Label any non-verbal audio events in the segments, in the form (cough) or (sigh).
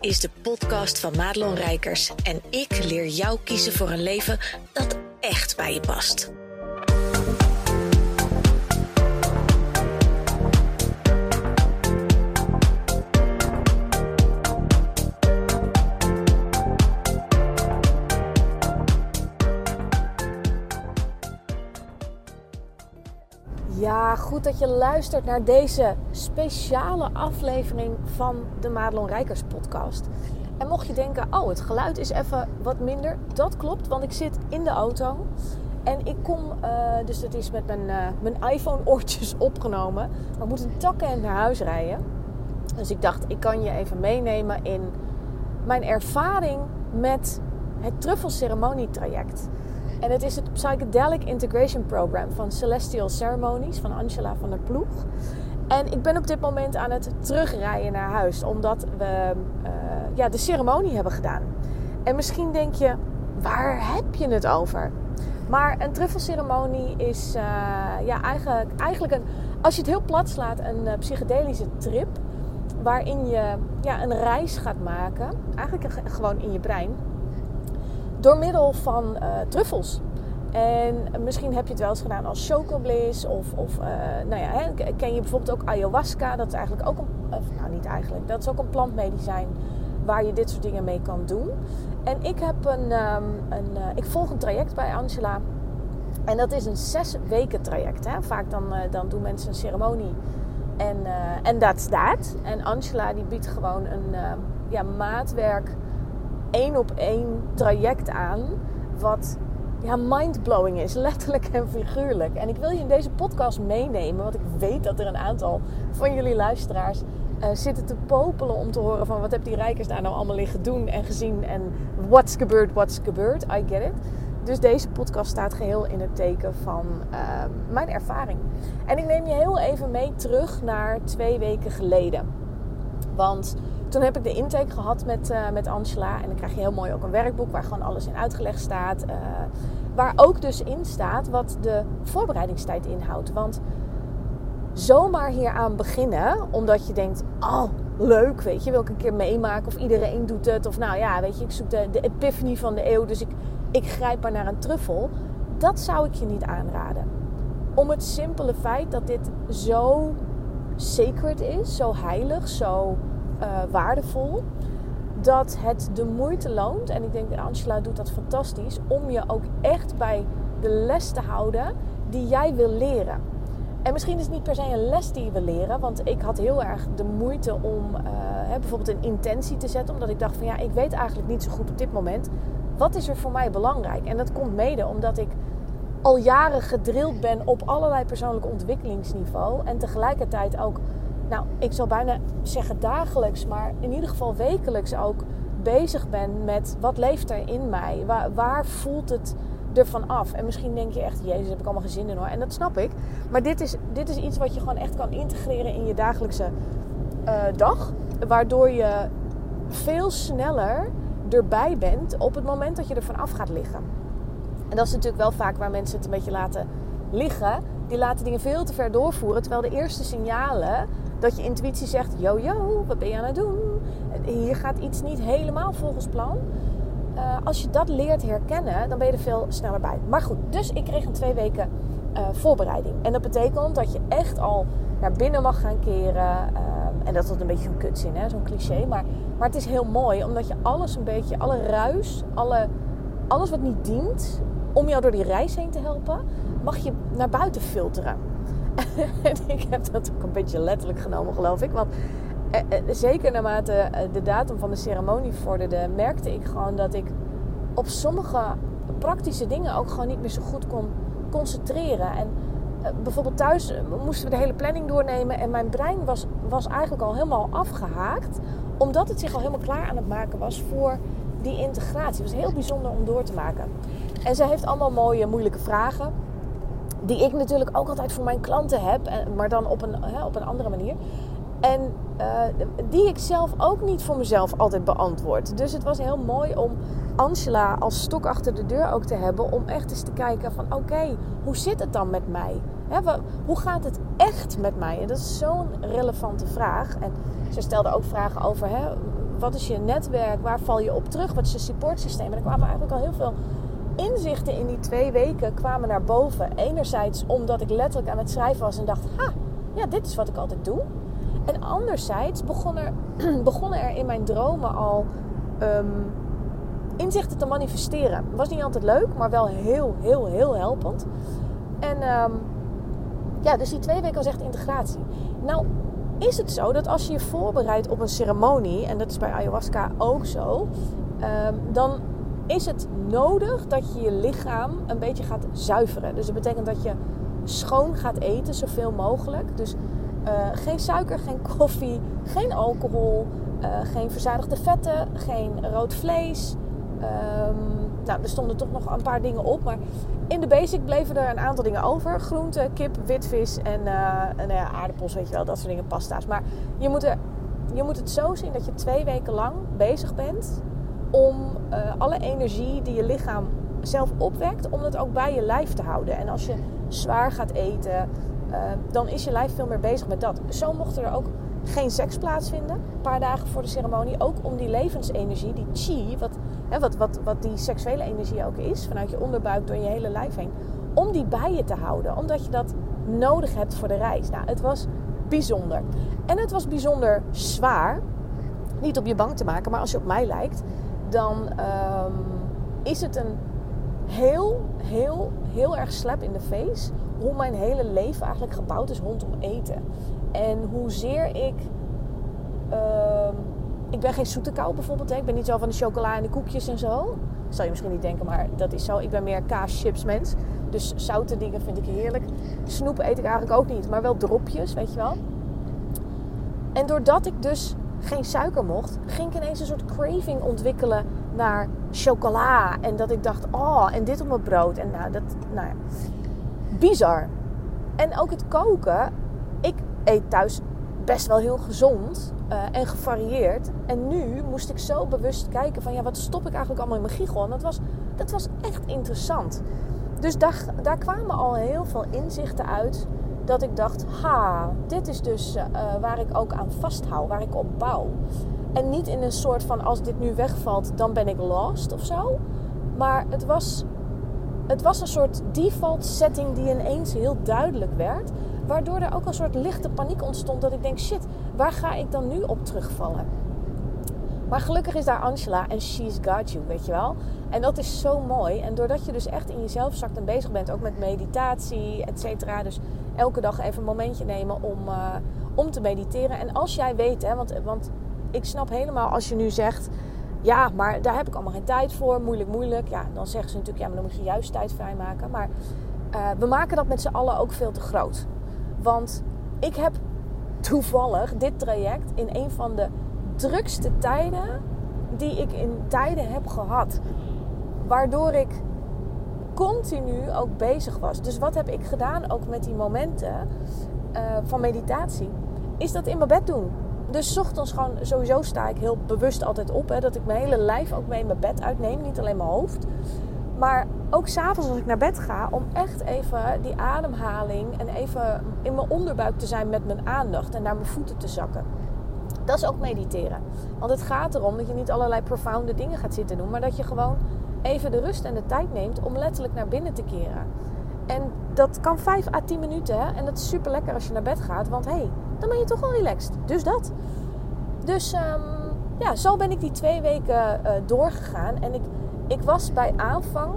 is de podcast van Madelon Rijkers en ik leer jou kiezen voor een leven dat echt bij je past. Goed dat je luistert naar deze speciale aflevering van de Madelon Rijkers podcast. En mocht je denken, oh het geluid is even wat minder. Dat klopt, want ik zit in de auto. En ik kom, uh, dus dat is met mijn, uh, mijn iPhone oortjes (laughs) opgenomen. Maar ik moet een takken naar huis rijden. Dus ik dacht, ik kan je even meenemen in mijn ervaring met het truffelceremonietraject. En het is het Psychedelic Integration Program van Celestial Ceremonies van Angela van der Ploeg. En ik ben op dit moment aan het terugrijden naar huis, omdat we uh, ja, de ceremonie hebben gedaan. En misschien denk je, waar heb je het over? Maar een truffelceremonie is uh, ja, eigenlijk, eigenlijk een, als je het heel plat slaat, een uh, psychedelische trip. Waarin je ja, een reis gaat maken, eigenlijk gewoon in je brein door middel van uh, truffels. En misschien heb je het wel eens gedaan als chocobliss. Of, of uh, nou ja, hè, ken je bijvoorbeeld ook ayahuasca. Dat is eigenlijk ook een... Of, nou, niet eigenlijk. Dat is ook een plantmedicijn waar je dit soort dingen mee kan doen. En ik heb een... Um, een uh, ik volg een traject bij Angela. En dat is een zes weken traject. Hè. Vaak dan, dan doen mensen een ceremonie. En en dat is dat. En Angela die biedt gewoon een ja, maatwerk één op één traject aan. Wat ja, mindblowing is, (laughs) letterlijk en figuurlijk. En ik wil je in deze podcast meenemen, want ik weet dat er een aantal van jullie luisteraars uh, zitten te popelen om te horen van wat heb die rijkers daar nou allemaal liggen doen en gezien en what's gebeurd, what's gebeurd. I get it. Dus deze podcast staat geheel in het teken van uh, mijn ervaring. En ik neem je heel even mee terug naar twee weken geleden. Want toen heb ik de intake gehad met, uh, met Angela. En dan krijg je heel mooi ook een werkboek waar gewoon alles in uitgelegd staat. Uh, waar ook dus in staat wat de voorbereidingstijd inhoudt. Want zomaar hieraan beginnen, omdat je denkt: oh, leuk, weet je, wil ik een keer meemaken. Of iedereen doet het. Of nou ja, weet je, ik zoek de, de epiphany van de eeuw. Dus ik, ik grijp maar naar een truffel. Dat zou ik je niet aanraden. Om het simpele feit dat dit zo sacred is, zo heilig, zo uh, waardevol. Dat het de moeite loont. En ik denk dat Angela doet dat fantastisch. Om je ook echt bij de les te houden die jij wil leren. En misschien is het niet per se een les die je wil leren. Want ik had heel erg de moeite om hè, bijvoorbeeld een intentie te zetten. Omdat ik dacht van ja, ik weet eigenlijk niet zo goed op dit moment. Wat is er voor mij belangrijk? En dat komt mede omdat ik al jaren gedrild ben op allerlei persoonlijke ontwikkelingsniveau. En tegelijkertijd ook nou, ik zal bijna zeggen dagelijks, maar in ieder geval wekelijks ook bezig ben met wat leeft er in mij? Waar, waar voelt het ervan af? En misschien denk je echt, jezus, heb ik allemaal geen zin in hoor. En dat snap ik. Maar dit is, dit is iets wat je gewoon echt kan integreren in je dagelijkse uh, dag. Waardoor je veel sneller erbij bent op het moment dat je ervan af gaat liggen. En dat is natuurlijk wel vaak waar mensen het een beetje laten liggen. Die laten dingen veel te ver doorvoeren. Terwijl de eerste signalen dat je intuïtie zegt: yo, yo, wat ben je aan het doen? Hier gaat iets niet helemaal volgens plan. Uh, als je dat leert herkennen, dan ben je er veel sneller bij. Maar goed, dus ik kreeg een twee weken uh, voorbereiding. En dat betekent dat je echt al naar binnen mag gaan keren. Uh, en dat is een beetje zo'n kutzin, zo'n cliché. Maar, maar het is heel mooi, omdat je alles een beetje, alle ruis, alle, alles wat niet dient om jou door die reis heen te helpen, mag je naar buiten filteren. (laughs) ik heb dat ook een beetje letterlijk genomen, geloof ik. Want eh, eh, zeker naarmate eh, de datum van de ceremonie vorderde, merkte ik gewoon dat ik op sommige praktische dingen ook gewoon niet meer zo goed kon concentreren. En bijvoorbeeld thuis moesten we de hele planning doornemen en mijn brein was, was eigenlijk al helemaal afgehaakt, omdat het zich al helemaal klaar aan het maken was voor die integratie. Het was heel bijzonder om door te maken. En zij heeft allemaal mooie, moeilijke vragen die ik natuurlijk ook altijd voor mijn klanten heb, maar dan op een, hè, op een andere manier. En uh, die ik zelf ook niet voor mezelf altijd beantwoord. Dus het was heel mooi om Angela als stok achter de deur ook te hebben. Om echt eens te kijken van oké, hoe zit het dan met mij? Hè, hoe gaat het echt met mij? En dat is zo'n relevante vraag. En ze stelde ook vragen over hè, wat is je netwerk? Waar val je op terug? Wat is je supportsysteem? En er kwamen eigenlijk al heel veel inzichten in die twee weken kwamen naar boven. Enerzijds omdat ik letterlijk aan het schrijven was en dacht: ha, ja, dit is wat ik altijd doe. En anderzijds begon er, (clears throat) begonnen er in mijn dromen al ehm, inzichten te manifesteren. Was niet altijd leuk, maar wel heel, heel, heel helpend. En ehm, ja, dus die twee weken was echt integratie. Nou, is het zo dat als je je voorbereidt op een ceremonie, en dat is bij ayahuasca ook zo, ehm, dan is het nodig dat je je lichaam een beetje gaat zuiveren. Dus dat betekent dat je schoon gaat eten, zoveel mogelijk. Dus uh, geen suiker, geen koffie, geen alcohol, uh, geen verzadigde vetten, geen rood vlees. Um, nou, er stonden toch nog een paar dingen op, maar in de basic bleven er een aantal dingen over. Groente, kip, witvis en, uh, en aardappels, weet je wel, dat soort dingen, pasta's. Maar je moet, er, je moet het zo zien dat je twee weken lang bezig bent om alle energie die je lichaam zelf opwekt, om dat ook bij je lijf te houden. En als je zwaar gaat eten, Ehm, dan is je lijf veel meer bezig met dat. Zo mocht er ook geen seks plaatsvinden. Een paar dagen voor de ceremonie. Ook om die levensenergie, die chi, wat, hè, wat, wat, wat die seksuele energie ook is, vanuit je onderbuik door je hele lijf heen. Om die bij je te houden. Omdat je dat nodig hebt voor de reis. Nou, het was bijzonder. En het was bijzonder zwaar. Niet op je bang te maken, maar als je op mij lijkt, dan um, is het een heel, heel, heel erg slap in de face hoe mijn hele leven eigenlijk gebouwd is rondom eten. En hoezeer ik. Uh, ik ben geen zoete kou bijvoorbeeld. Hè. Ik ben niet zo van de chocola en de koekjes en zo. Zal je misschien niet denken, maar dat is zo. Ik ben meer kaas, chips mens. Dus zoute dingen vind ik heerlijk. Snoep eet ik eigenlijk ook niet, maar wel dropjes, weet je wel. En doordat ik dus geen suiker mocht, ging ik ineens een soort craving ontwikkelen naar chocola. En dat ik dacht, oh, en dit op mijn brood. En nou, dat, nou ja bizar. En ook het koken. Ik eet thuis best wel heel gezond uh, en gevarieerd. En nu moest ik zo bewust kijken van ja, wat stop ik eigenlijk allemaal in mijn giegel? En dat was, dat was echt interessant. Dus daar, daar kwamen al heel veel inzichten uit. Dat ik dacht, ha, dit is dus uh, waar ik ook aan vasthoud, waar ik op bouw. En niet in een soort van als dit nu wegvalt, dan ben ik lost of zo. Maar het was het was een soort default setting die ineens heel duidelijk werd. Waardoor er ook een soort lichte paniek ontstond. Dat ik denk, shit, waar ga ik dan nu op terugvallen? Maar gelukkig is daar Angela en she's got you, weet je wel. En dat is zo mooi. En doordat je dus echt in jezelf zakt en bezig bent, ook met meditatie, et cetera. Dus elke dag even een momentje nemen om, uh, om te mediteren. En als jij weet, hè, want, want ik snap helemaal als je nu zegt ja, maar daar heb ik allemaal geen tijd voor. Moeilijk, moeilijk. Ja, dan zeggen ze natuurlijk, ja, maar dan moet je juist tijd vrijmaken. Maar uh, we maken dat met z'n allen ook veel te groot. Want ik heb toevallig dit traject in een van de drukste tijden die ik in tijden heb gehad. Waardoor ik continu ook bezig was. Dus wat heb ik gedaan ook met die momenten uh, van meditatie? Is dat in mijn bed doen dus ochtends gewoon, sowieso sta ik heel bewust altijd op. Hè, dat ik mijn hele lijf ook mee in mijn bed uitneem. Niet alleen mijn hoofd. Maar ook s'avonds als ik naar bed ga. Om echt even die ademhaling en even in mijn onderbuik te zijn met mijn aandacht. En naar mijn voeten te zakken. Dat is ook mediteren. Want het gaat erom dat je niet allerlei profounde dingen gaat zitten doen. Maar dat je gewoon even de rust en de tijd neemt om letterlijk naar binnen te keren. En dat kan 5 à 10 minuten. Hè? En dat is super lekker als je naar bed gaat. Want hé, hey, dan ben je toch wel relaxed. Dus dat. Dus um, ja, zo ben ik die twee weken uh, doorgegaan. En ik, ik was bij aanvang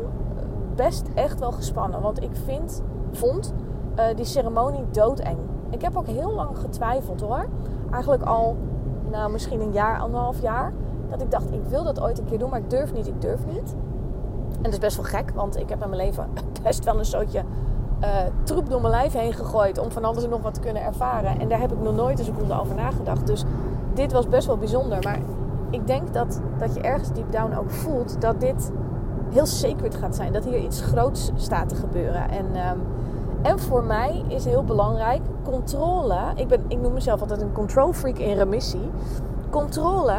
best echt wel gespannen. Want ik vind, vond uh, die ceremonie doodeng. Ik heb ook heel lang getwijfeld hoor. Eigenlijk al, nou misschien een jaar, anderhalf jaar. Dat ik dacht, ik wil dat ooit een keer doen, maar ik durf niet, ik durf niet. En dat is best wel gek, want ik heb in mijn leven (laughs) best wel een soortje uh, troep door mijn lijf heen gegooid om van alles en nog wat te kunnen ervaren. En daar heb ik nog nooit een seconde over nagedacht. Dus dit was best wel bijzonder. Maar ik denk dat, dat je ergens deep down ook voelt dat dit heel sacred gaat zijn. Dat hier iets groots staat te gebeuren. En, um, en voor mij is heel belangrijk controle. Ik, ben, ik noem mezelf altijd een control freak in remissie. Controle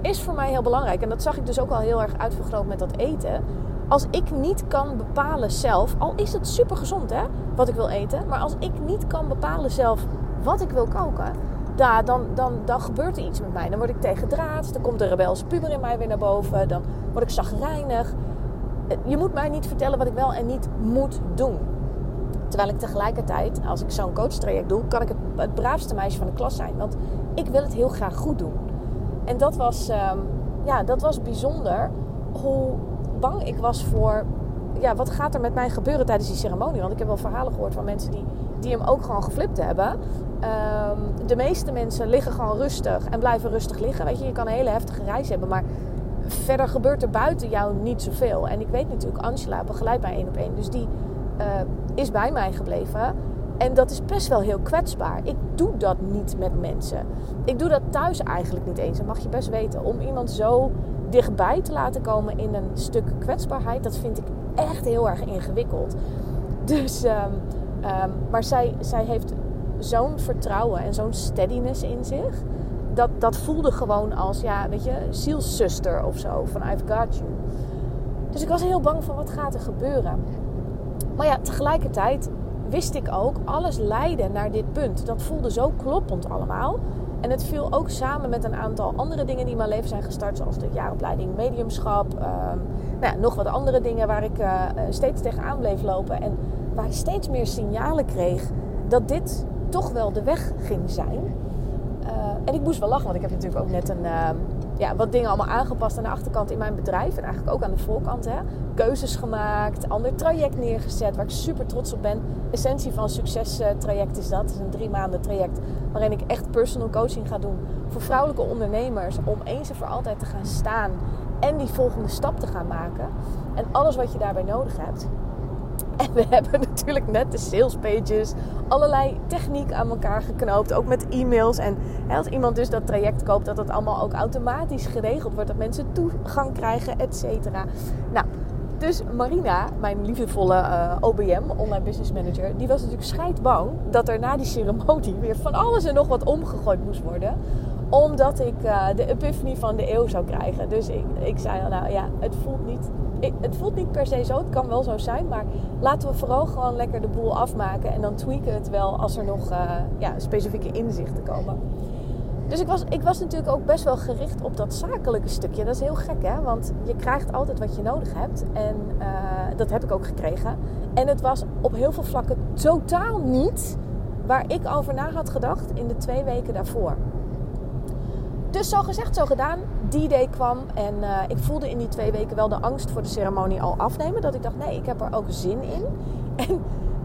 is voor mij heel belangrijk. En dat zag ik dus ook al heel erg uitvergroot met dat eten als ik niet kan bepalen zelf, al is het super gezond hè, wat ik wil eten, maar als ik niet kan bepalen zelf wat ik wil koken, dan, dan, dan gebeurt er iets met mij. Dan word ik tegen draad, dan komt de rebelse puber in mij weer naar boven, dan word ik zagrijnig. Je moet mij niet vertellen wat ik wel en niet moet doen. Terwijl ik tegelijkertijd, als ik zo'n coachtraject doe, kan ik het, het, braafste meisje van de klas zijn. Want ik wil het heel graag goed doen. En dat was, um, ja, dat was bijzonder hoe bang ik was voor ja, wat gaat er met mij gebeuren tijdens die ceremonie? Want ik heb wel verhalen gehoord van mensen die, die hem ook gewoon geflipt hebben. Um, de meeste mensen liggen gewoon rustig en blijven rustig liggen. Weet je, je kan een hele heftige reis hebben, maar verder gebeurt er buiten jou niet zoveel. En ik weet natuurlijk, Angela begeleidt mij één op één. Dus die uh, is bij mij gebleven. En dat is best wel heel kwetsbaar. Ik doe dat niet met mensen. Ik doe dat thuis eigenlijk niet eens. Dat mag je best weten. Om iemand zo dichtbij te laten komen in een stuk kwetsbaarheid, dat vind ik echt heel erg ingewikkeld. Dus, um, um, maar zij, zij heeft zo'n vertrouwen en zo'n steadiness in zich. Dat, dat voelde gewoon als, ja, weet je, zielszuster of zo. Van I've got you. Dus ik was heel bang van wat gaat er gebeuren. Maar ja, tegelijkertijd wist ik ook, alles leidde naar dit punt. Dat voelde zo kloppend allemaal. En het viel ook samen met een aantal andere dingen die in mijn leven zijn gestart. Zoals de jaaropleiding mediumschap. Um, nou ja, nog wat andere dingen waar ik uh, steeds tegenaan bleef lopen. En waar ik steeds meer signalen kreeg dat dit toch wel de weg ging zijn. Uh, en ik moest wel lachen, want ik heb natuurlijk ook net een, uh, ja, wat dingen allemaal aangepast aan de achterkant in mijn bedrijf. En eigenlijk ook aan de voorkant. Hè. Keuzes gemaakt, ander traject neergezet waar ik super trots op ben. Essentie van een succestraject is dat. Het is een drie maanden traject waarin ik echt personal coaching ga doen voor vrouwelijke ondernemers. Om eens en voor altijd te gaan staan en die volgende stap te gaan maken. En alles wat je daarbij nodig hebt. (laughs) En we hebben natuurlijk net de sales pages, allerlei techniek aan elkaar geknoopt. Ook met e-mails. En als iemand dus dat traject koopt, dat het allemaal ook automatisch geregeld wordt. Dat mensen toegang krijgen, et cetera. Nou, dus Marina, mijn liefdevolle eh, OBM, Online Business Manager, die was natuurlijk scheidbang dat er na die ceremonie weer van alles en nog wat omgegooid moest worden omdat ik uh, de epiphany van de eeuw zou krijgen. Dus ik, ik zei, nou ja, het voelt, niet, het voelt niet per se zo. Het kan wel zo zijn. Maar laten we vooral gewoon lekker de boel afmaken. En dan tweaken het wel als er nog uh, ja, specifieke inzichten komen. Dus ik was, ik was natuurlijk ook best wel gericht op dat zakelijke stukje. Dat is heel gek, hè? Want je krijgt altijd wat je nodig hebt. En uh, dat heb ik ook gekregen. En het was op heel veel vlakken totaal niet waar ik over na had gedacht in de twee weken daarvoor. Dus zo gezegd, zo gedaan. Die day kwam en uh, ik voelde in die twee weken wel de angst voor de ceremonie al afnemen. Dat ik dacht, nee, ik heb er ook zin in. (laughs) En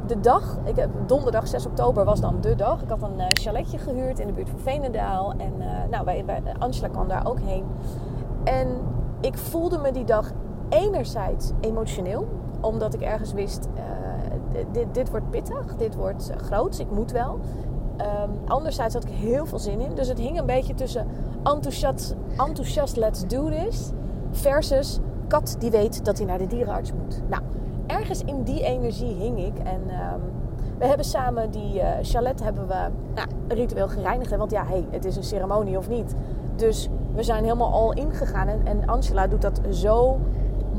de dag, ik heb, donderdag 6 oktober was dan de dag. Ik had een uh, chaletje gehuurd in de buurt van Veenendaal. En uh, nou, wij, wij, Angela kwam daar ook heen. En ik voelde me die dag enerzijds emotioneel. Omdat ik ergens wist, dit, dit wordt pittig, dit wordt groots, ik moet wel. Um, anderzijds had ik heel veel zin in. Dus het hing een beetje tussen enthousiast, enthousiast let's do this versus kat die weet dat hij naar de dierenarts moet. Nou, ergens in die energie hing ik. En um, we hebben samen die uh, chalet hebben we nou, ritueel gereinigd. Want ja, hey, het is een ceremonie of niet. Dus we zijn helemaal al ingegaan. En, en Angela doet dat zo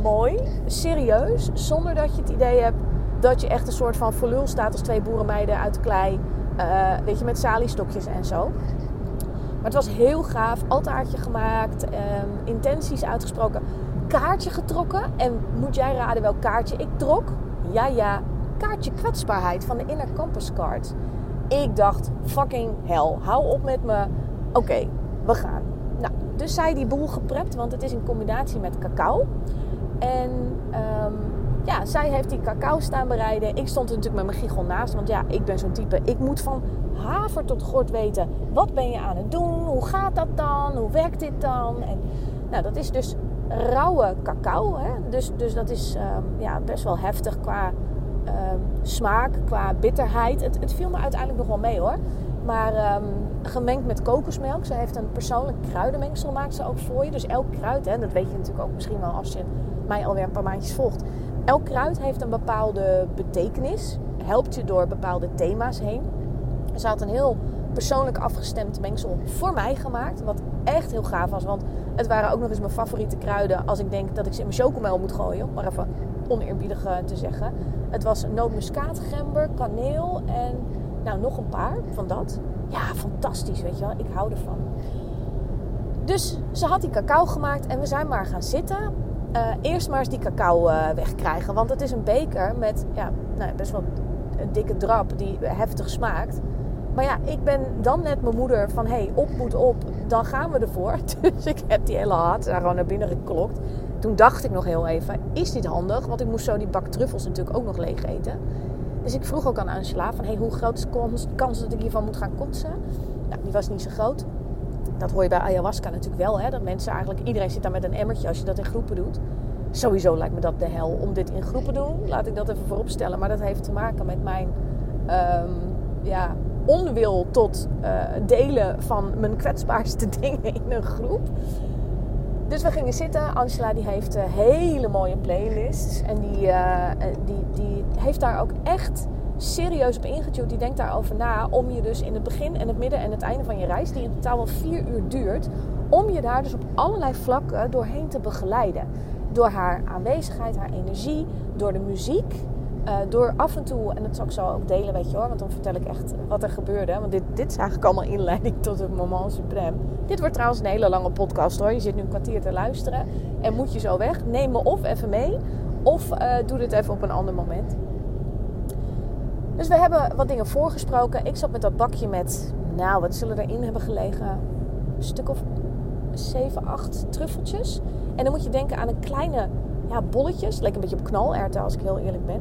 mooi, serieus, zonder dat je het idee hebt dat je echt een soort van verlul staat als twee boerenmeiden uit klei. Uh, weet je, met saliestokjes en zo. Maar het was heel gaaf. Altaartje gemaakt. Um, intenties uitgesproken. Kaartje getrokken. En moet jij raden welk kaartje ik trok? Ja, ja. Kaartje kwetsbaarheid van de Inner Campus Card. Ik dacht, fucking hell. Hou op met me. Oké, we gaan. Nou, dus zij die boel geprept. Want het is in combinatie met cacao. En um, ja, zij heeft die cacao staan bereiden. Ik stond er natuurlijk met mijn giegel naast. Want ja, ik ben zo'n type. Ik moet van haver tot gort weten. Wat ben je aan het doen? Hoe gaat dat dan? Hoe werkt dit dan? En nou, dat is dus rauwe cacao. Hè? Dus, dus dat is um, ja, best wel heftig qua um, smaak, qua bitterheid. Het, het, viel me uiteindelijk nog wel mee hoor. Maar um, gemengd met kokosmelk. Ze heeft een persoonlijk kruidenmengsel, maakt ze ook voor je. Dus elk kruid, hè, dat weet je natuurlijk ook misschien wel als je mij alweer een paar maandjes volgt. Elk kruid heeft een bepaalde betekenis. Helpt je door bepaalde thema's heen. Ze had een heel persoonlijk afgestemd mengsel voor mij gemaakt. Wat echt heel gaaf was. Want het waren ook nog eens mijn favoriete kruiden. Als ik denk dat ik ze in mijn chocomel moet gooien. Om maar even oneerbiedig eh, te zeggen. Het was nootmuskaat, gember, kaneel en Nou, nog een paar van dat. Ja, fantastisch, weet je wel. Ik hou ervan. Dus ze had die cacao gemaakt en we zijn maar gaan zitten. Uh, eerst maar eens die cacao uh, wegkrijgen. Want het is een beker met ja, nou, best wel een dikke drap die heftig smaakt. Maar ja, ik ben dan net mijn moeder van... hé, hey, op moet op, dan gaan we ervoor. (laughs) Dus ik heb die hele haat daar gewoon naar binnen geklokt. Toen dacht ik nog heel even, is dit handig? Want ik moest zo die bak truffels natuurlijk ook nog leeg eten. Dus ik vroeg ook aan Angela van... hey, hoe groot is de kans dat ik hiervan moet gaan kotsen? Nou, die was niet zo groot. Dat hoor je bij ayahuasca natuurlijk wel. Hè? Dat mensen eigenlijk... Iedereen zit daar met een emmertje als je dat in groepen doet. Sowieso lijkt me dat de hel om dit in groepen te doen. Laat ik dat even voorop stellen. Maar dat heeft te maken met mijn... Um, ja, onwil tot uh, delen van mijn kwetsbaarste (laughs) dingen in een groep. Dus we gingen zitten. Angela die heeft uh, hele mooie playlists. En die, uh, die, die heeft daar ook echt serieus op ingetuned. Die denkt daarover na om je dus in het begin en het midden en het einde van je reis, die in totaal wel vier uur duurt, om je daar dus op allerlei vlakken doorheen te begeleiden. Door haar aanwezigheid, haar energie, door de muziek. Uh, door af en toe, en dat zal ik zo ook delen, weet je hoor, want dan vertel ik echt wat er gebeurde. Want dit, dit is eigenlijk allemaal inleiding tot het moment supreme. Dit wordt trouwens een hele lange podcast hoor. Je zit nu een kwartier te luisteren en moet je zo weg. Neem me of even mee, of uh, doe dit even op een ander moment. Dus we hebben wat dingen voorgesproken. Ik zat met dat bakje met, nou, wat zullen erin hebben gelegen? Een stuk of 7, 8 truffeltjes. En dan moet je denken aan een kleine ja, bolletjes. Lekker een beetje op knalerten als ik heel eerlijk ben.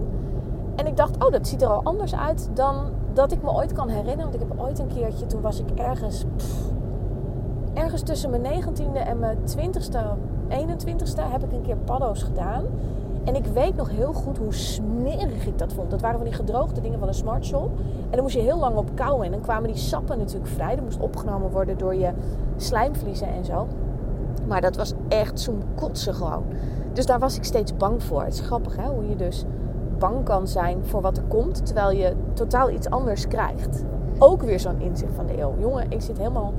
En ik dacht, oh, dat ziet er al anders uit dan dat ik me ooit kan herinneren. Want ik heb ooit een keertje, toen was ik ergens, ergens tussen mijn 19e en mijn 20ste, 21ste, heb ik een keer paddo's gedaan. En ik weet nog heel goed hoe smerig ik dat vond. Dat waren van die gedroogde dingen van een Smart Shop. En dan moest je heel lang op kouwen. En dan kwamen die sappen natuurlijk vrij. Dat moest opgenomen worden door je slijmvliezen en zo. Maar dat was echt zo'n kotsen gewoon. Dus daar was ik steeds bang voor. Het is grappig hè, hoe je dus bang kan zijn voor wat er komt. Terwijl je totaal iets anders krijgt. Ook weer zo'n inzicht van de eeuw. Jongen, ik zit helemaal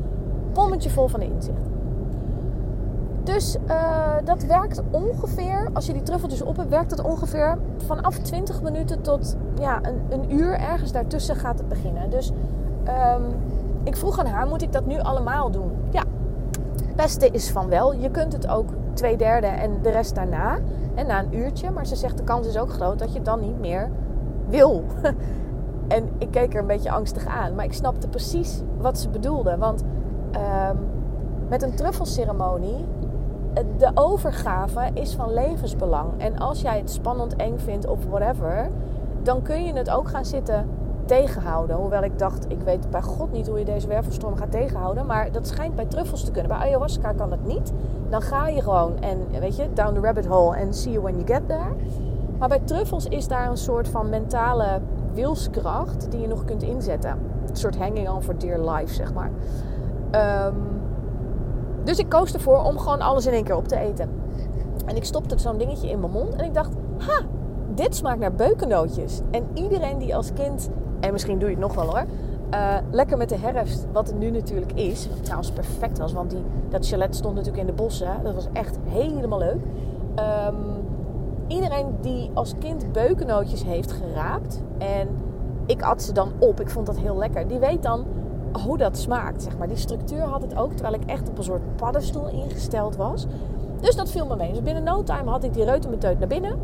pommetje vol van de inzicht. Dus uh, dat werkt ongeveer, als je die truffeltjes op hebt, werkt het ongeveer vanaf 20 minuten tot ja, een, een uur. Ergens daartussen gaat het beginnen. Dus um, ik vroeg aan haar, moet ik dat nu allemaal doen? Ja, het beste is van wel. Je kunt het ook twee derde en de rest daarna. En na een uurtje. Maar ze zegt de kans is ook groot dat je dan niet meer wil. (laughs) en ik keek er een beetje angstig aan. Maar ik snapte precies wat ze bedoelde. Want um, met een truffelceremonie de overgave is van levensbelang. En als jij het spannend, eng vindt of whatever, dan kun je het ook gaan zitten tegenhouden. Hoewel ik dacht, ik weet bij God niet hoe je deze wervelstorm gaat tegenhouden. Maar dat schijnt bij truffels te kunnen. Bij ayahuasca kan dat niet. Dan ga je gewoon en weet je, down the rabbit hole and see you when you get there. Maar bij truffels is daar een soort van mentale wilskracht die je nog kunt inzetten. Een soort hanging on for dear life, zeg maar. Um, dus ik koos ervoor om gewoon alles in één keer op te eten. En ik stopte zo'n dingetje in mijn mond en ik dacht, ha, dit smaakt naar beukennootjes. En iedereen die als kind, en misschien doe je het nog wel hoor, uh, lekker met de herfst, wat het nu natuurlijk is, wat trouwens perfect was, want die, dat chalet stond natuurlijk in de bossen. Dat was echt helemaal leuk. Um, iedereen die als kind beukennootjes heeft geraapt en ik at ze dan op, ik vond dat heel lekker, die weet dan hoe dat smaakt, zeg maar. Die structuur had het ook, terwijl ik echt op een soort paddenstoel ingesteld was. Dus dat viel me mee. Dus binnen no time had ik die reutemeteut naar binnen.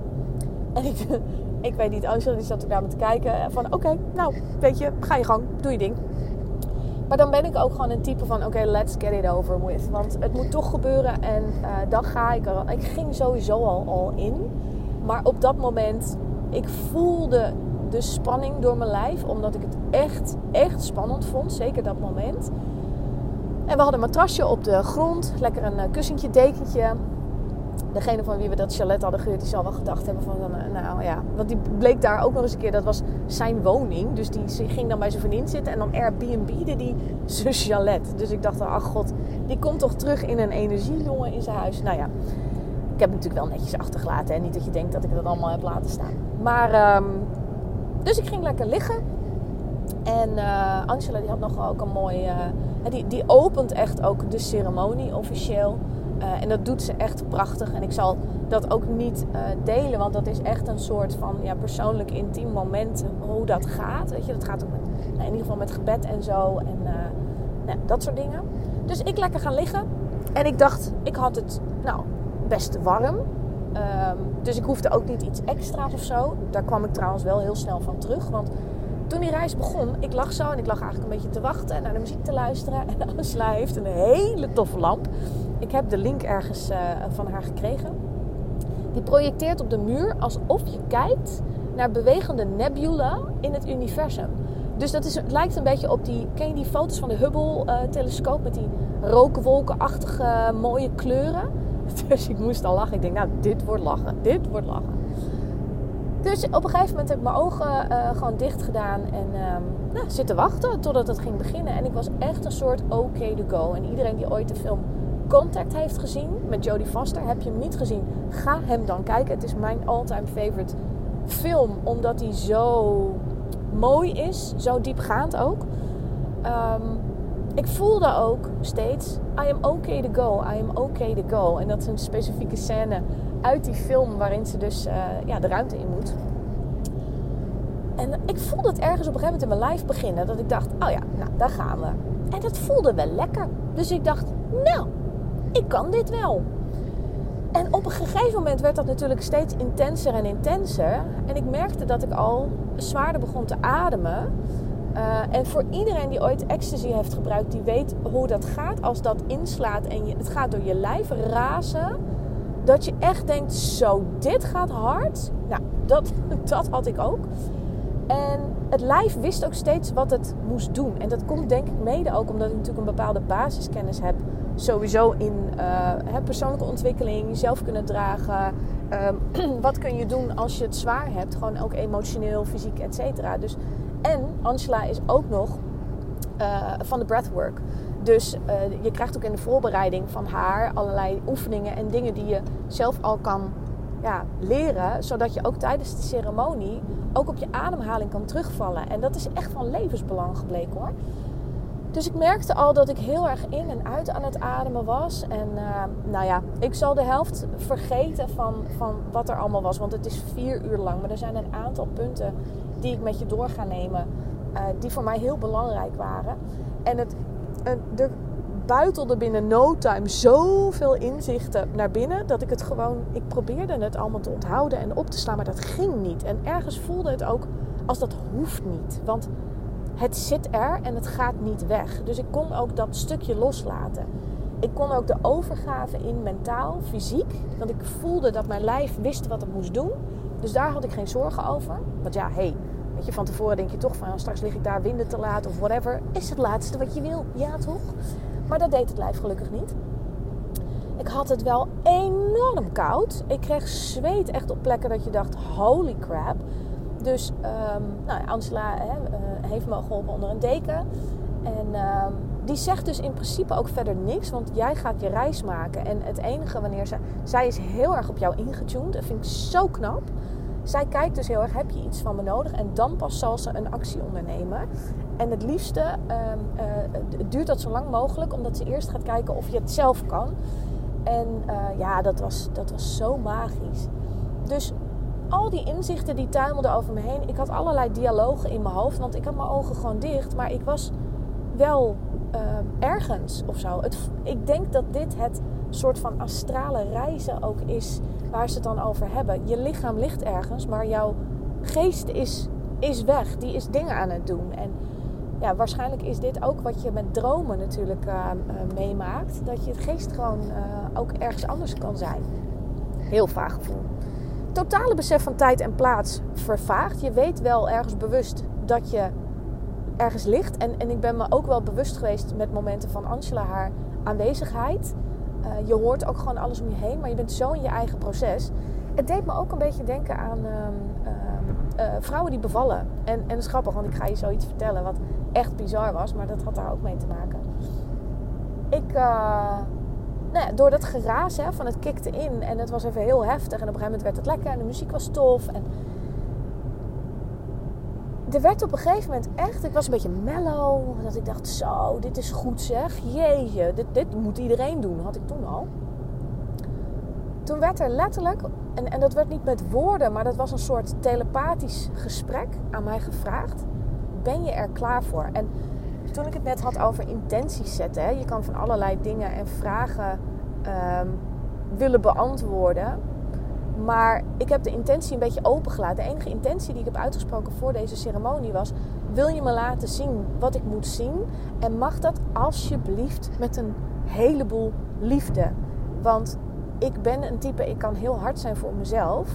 En ik, (laughs) ik weet niet, Angela die zat er daar met te kijken. Van oké, nou, weet je, ga je gang, doe je ding. Maar dan ben ik ook gewoon een type van oké, let's get it over with. Want het moet toch gebeuren en uh, dan ga ik er. Ik ging sowieso al, al in. Maar op dat moment, ik voelde de spanning door mijn lijf. Omdat ik het echt, echt spannend vond. Zeker dat moment. En we hadden een matrasje op de grond. Lekker een eh, kussentje, dekentje. Degene van wie we dat chalet hadden gehuurd, die zal wel gedacht hebben van... Eh, nou ja, want die bleek daar ook nog eens een keer... Dat was zijn woning. Dus die ging dan bij zijn vriendin zitten. En dan Airbnb'de die (laughs) zijn chalet. Dus ik dacht, ach god, die komt toch terug in een energielongen in zijn huis. Nou ja, ik heb het natuurlijk wel netjes achtergelaten. En niet dat je denkt dat ik dat allemaal heb laten staan. Maar... Um, dus ik ging lekker liggen. En uh, Angela die had nog ook een mooi... Uh, die, die opent echt ook de ceremonie officieel. Eh, en dat doet ze echt prachtig. En ik zal dat ook niet delen, want dat is echt een soort van ja, persoonlijk intiem moment hoe dat gaat. Weet je, dat gaat ook met, nou, in ieder geval met gebed en zo en nou, dat soort dingen. Dus ik lekker gaan liggen en ik dacht, ik had het nou best warm. Um, dus ik hoefde ook niet iets extra's of zo. Daar kwam ik trouwens wel heel snel van terug, want toen die reis begon, ik lag zo en ik lag eigenlijk een beetje te wachten en naar de muziek te luisteren. (laughs) En Angela heeft een hele toffe lamp. Ik heb de link ergens uh, van haar gekregen. Die projecteert op de muur alsof je kijkt naar bewegende nebula in het universum. Dus dat is, het lijkt een beetje op die. Ken je die foto's van de Hubble-telescoop met die rookwolkenachtige mooie kleuren? (laughs) Dus ik moest al lachen. Ik denk, nou, dit wordt lachen. Dit wordt lachen. Dus op een gegeven moment heb ik mijn ogen uh, gewoon dicht gedaan en uh, nou, zitten wachten totdat het ging beginnen. En ik was echt een soort okay to go. En iedereen die ooit de film Contact heeft gezien met Jodie Foster, heb je hem niet gezien, ga hem dan kijken. Het is mijn all-time favorite film, omdat hij zo mooi is, zo diepgaand ook. Um, ik voelde ook steeds, I am okay to go, I am okay to go. En dat is een specifieke scène uit die film waarin ze dus uh, ja, de ruimte in moet. En ik voelde het ergens op een gegeven moment in mijn lijf beginnen. Dat ik dacht, oh ja, nou, daar gaan we. En dat voelde wel lekker. Dus ik dacht, nou, ik kan dit wel. En op een gegeven moment werd dat natuurlijk steeds intenser en intenser. En ik merkte dat ik al zwaarder begon te ademen. Uh, en voor iedereen die ooit ecstasy heeft gebruikt, die weet hoe dat gaat als dat inslaat en je, het gaat door je lijf razen. Dat je echt denkt, zo, dit gaat hard. Nou, dat, (laughs) dat had ik ook. En het lijf wist ook steeds wat het moest doen. En dat komt denk ik mede ook omdat ik natuurlijk een bepaalde basiskennis heb. Sowieso in uh, persoonlijke ontwikkeling, jezelf kunnen dragen. Um, (clears throat) wat kun je doen als je het zwaar hebt? Gewoon ook emotioneel, fysiek, et cetera. Dus, en Angela is ook nog uh, van de breathwork. Dus uh, je krijgt ook in de voorbereiding van haar allerlei oefeningen en dingen die je zelf al kan ja, leren. Zodat je ook tijdens de ceremonie ook op je ademhaling kan terugvallen. En dat is echt van levensbelang gebleken hoor. Dus ik merkte al dat ik heel erg in en uit aan het ademen was. En uh, nou ja, ik zal de helft vergeten van, van wat er allemaal was. Want het is vier uur lang. Maar er zijn een aantal punten die ik met je door ga nemen. Uh, die voor mij heel belangrijk waren. En het, uh, er buitelde binnen no time zoveel inzichten naar binnen. Dat ik het gewoon, ik probeerde het allemaal te onthouden en op te slaan. Maar dat ging niet. En ergens voelde het ook als dat hoeft niet. Want het zit er en het gaat niet weg. Dus ik kon ook dat stukje loslaten. Ik kon ook de overgave in mentaal, fysiek. Want ik voelde dat mijn lijf wist wat het moest doen. Dus daar had ik geen zorgen over. Want ja, hey, weet je, van tevoren denk je toch van straks lig ik daar winden te laten of whatever. Is het laatste wat je wil? Ja, toch? Maar dat deed het lijf gelukkig niet. Ik had het wel enorm koud. Ik kreeg zweet echt op plekken dat je dacht: holy crap. Dus um, nou, Angela hè, uh, heeft me geholpen onder een deken. En um, die zegt dus in principe ook verder niks, want jij gaat je reis maken. En het enige wanneer ze. Zij is heel erg op jou ingetuned. Dat vind ik zo knap. Zij kijkt dus heel erg: heb je iets van me nodig? En dan pas zal ze een actie ondernemen. En het liefste um, uh, duurt dat zo lang mogelijk, omdat ze eerst gaat kijken of je het zelf kan. En uh, ja, dat was, dat was zo magisch. Dus al die inzichten die tuimelden over me heen. Ik had allerlei dialogen in mijn hoofd, want ik had mijn ogen gewoon dicht. Maar ik was wel uh, ergens of zo. Het, ik denk dat dit het soort van astrale reizen ook is waar ze het dan over hebben. Je lichaam ligt ergens, maar jouw geest is, is weg. Die is dingen aan het doen. En ja, waarschijnlijk is dit ook wat je met dromen natuurlijk uh, uh, meemaakt. Dat je geest gewoon ook ergens anders kan zijn. Heel vaag gevoel totale besef van tijd en plaats vervaagt. Je weet wel ergens bewust dat je ergens ligt. En, en ik ben me ook wel bewust geweest met momenten van Angela, haar aanwezigheid. Uh, je hoort ook gewoon alles om je heen, maar je bent zo in je eigen proces. Het deed me ook een beetje denken aan uh, uh, vrouwen die bevallen. En, en dat is grappig, want ik ga je zoiets vertellen wat echt bizar was, maar dat had daar ook mee te maken. Ik eh, nou door dat geraas hè, van het kikte in en het was even heel heftig. En op een gegeven moment werd het lekker en de muziek was tof. En er werd op een gegeven moment echt, ik was een beetje mellow. Dat ik dacht, zo, dit is goed zeg. Jeetje, dit, dit moet iedereen doen, had ik toen al. toen werd er letterlijk, en, en dat werd niet met woorden, maar dat was een soort telepathisch gesprek aan mij gevraagd. Ben je er klaar voor? En toen ik het net had over intenties zetten, hè, je kan van allerlei dingen en vragen ehm, willen beantwoorden. Maar ik heb de intentie een beetje opengelaten. De enige intentie die ik heb uitgesproken voor deze ceremonie was: wil je me laten zien wat ik moet zien? En mag dat alsjeblieft met een heleboel liefde? Want ik ben een type, ik kan heel hard zijn voor mezelf.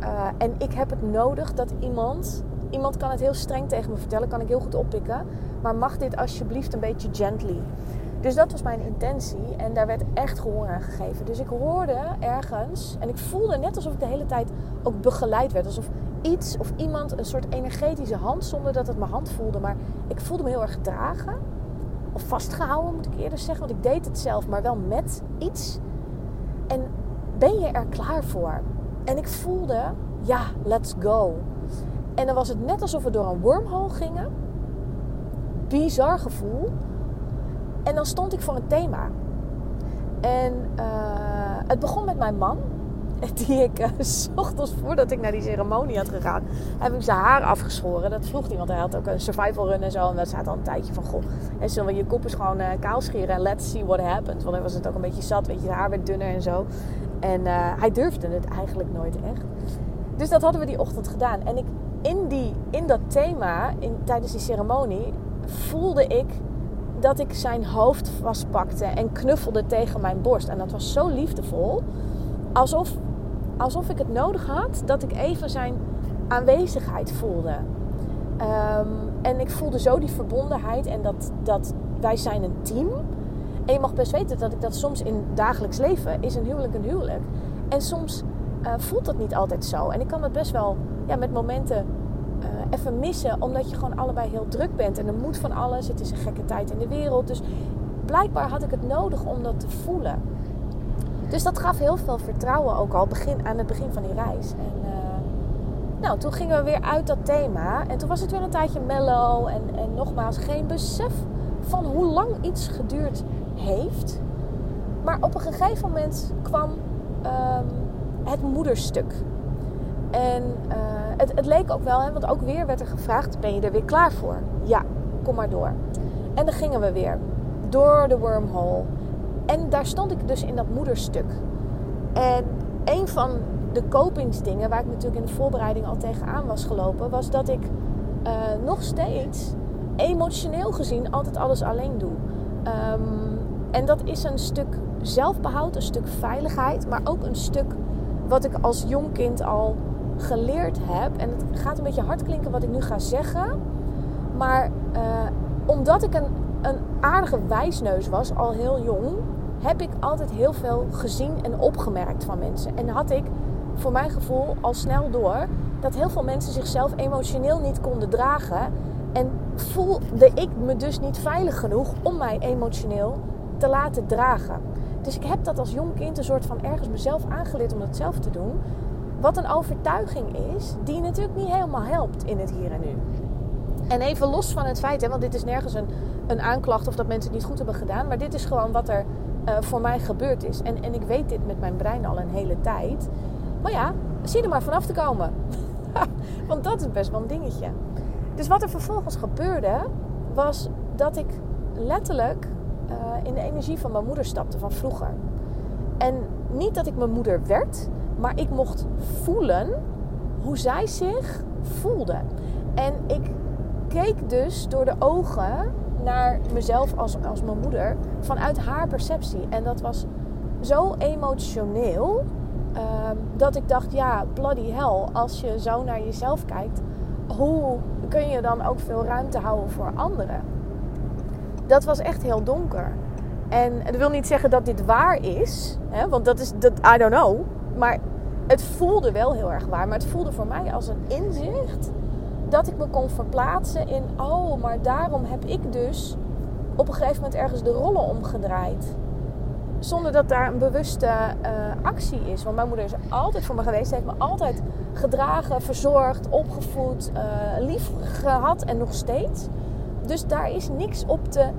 Uh, en ik heb het nodig dat iemand, iemand kan het heel streng tegen me vertellen, kan ik heel goed oppikken. Maar mag dit alsjeblieft een beetje gently? Dus dat was mijn intentie en daar werd echt gehoor aan gegeven. Dus ik hoorde ergens en ik voelde net alsof ik de hele tijd ook begeleid werd. Alsof iets of iemand een soort energetische hand, zonder dat het mijn hand voelde. Maar ik voelde me heel erg gedragen. Of vastgehouden moet ik eerder zeggen. Want ik deed het zelf, maar wel met iets. En ben je er klaar voor? En ik voelde, ja, let's go. En dan was het net alsof we door een wormhole gingen. Bizar gevoel. En dan stond ik voor een thema. En uh, het begon met mijn man. (laughs) Die ik uh, (laughs) s ochtends voordat ik naar die ceremonie had gegaan, heb ik zijn haar afgeschoren. Dat vroeg want hij had ook een survival run en zo. En dat staat al een tijdje van, goh, en zullen we je kop eens gewoon uh, kaal scheren en let's see what happens. Want hij was het ook een beetje zat, weet je, haar werd dunner en zo. En hij durfde het eigenlijk nooit echt. Dus dat hadden we die ochtend gedaan. En ik, in, die, in dat thema, in, tijdens die ceremonie, voelde ik dat ik zijn hoofd vastpakte en knuffelde tegen mijn borst. En dat was zo liefdevol. Alsof, alsof ik het nodig had dat ik even zijn aanwezigheid voelde. Um, en ik voelde zo die verbondenheid en dat, dat wij zijn een team. En je mag best weten dat ik dat soms in dagelijks leven is een huwelijk een huwelijk. En soms uh, voelt dat niet altijd zo. En ik kan dat best wel ja, met momenten even missen, omdat je gewoon allebei heel druk bent. En er moet van alles. Het is een gekke tijd in de wereld. Dus blijkbaar had ik het nodig om dat te voelen. Dus dat gaf heel veel vertrouwen ook al begin, aan het begin van die reis. En uh, nou, toen gingen we weer uit dat thema. En toen was het weer een tijdje mellow. En, en nogmaals, geen besef van hoe lang iets geduurd heeft. Maar op een gegeven moment kwam um, het moederstuk. En uh, het, het, leek ook wel, hè, want ook weer werd er gevraagd: ben je er weer klaar voor? Ja, kom maar door. En dan gingen we weer door de wormhole. En daar stond ik dus in dat moederstuk. En een van de kopingsdingen waar ik natuurlijk in de voorbereiding al tegenaan was gelopen, was dat ik uh, nog steeds emotioneel gezien altijd alles alleen doe. Um, en dat is een stuk zelfbehoud, een stuk veiligheid, maar ook een stuk wat ik als jong kind al geleerd heb. En het gaat een beetje hard klinken wat ik nu ga zeggen. Maar uh, omdat ik een, een aardige wijsneus was, al heel jong, heb ik altijd heel veel gezien en opgemerkt van mensen. En had ik voor mijn gevoel al snel door dat heel veel mensen zichzelf emotioneel niet konden dragen. En voelde ik me dus niet veilig genoeg om mij emotioneel te laten dragen. Dus ik heb dat als jong kind een soort van ergens mezelf aangeleerd om dat zelf te doen. Wat een overtuiging is, die natuurlijk niet helemaal helpt in het hier en nu. En even los van het feit, hè, want dit is nergens een, een aanklacht of dat mensen het niet goed hebben gedaan. Maar dit is gewoon wat er uh, voor mij gebeurd is. En, en ik weet dit met mijn brein al een hele tijd. Maar ja, zie er maar vanaf te komen. (laughs) want dat is best wel een dingetje. Dus wat er vervolgens gebeurde, was dat ik letterlijk uh, in de energie van mijn moeder stapte van vroeger. En niet dat ik mijn moeder werd, maar ik mocht voelen hoe zij zich voelde. En ik keek dus door de ogen naar mezelf als, als mijn moeder vanuit haar perceptie. En dat was zo emotioneel uh, dat ik dacht, ja, bloody hell, als je zo naar jezelf kijkt, hoe kun je dan ook veel ruimte houden voor anderen? Dat was echt heel donker. En dat wil niet zeggen dat dit waar is, hè, want dat is, dat, I don't know. Maar het voelde wel heel erg waar. Maar het voelde voor mij als een inzicht dat ik me kon verplaatsen in, oh, maar daarom heb ik dus op een gegeven moment ergens de rollen omgedraaid. Zonder dat daar een bewuste uh, actie is. Want mijn moeder is altijd voor me geweest. Ze heeft me altijd gedragen, verzorgd, opgevoed, uh, lief gehad en nog steeds. Dus daar is niks op te.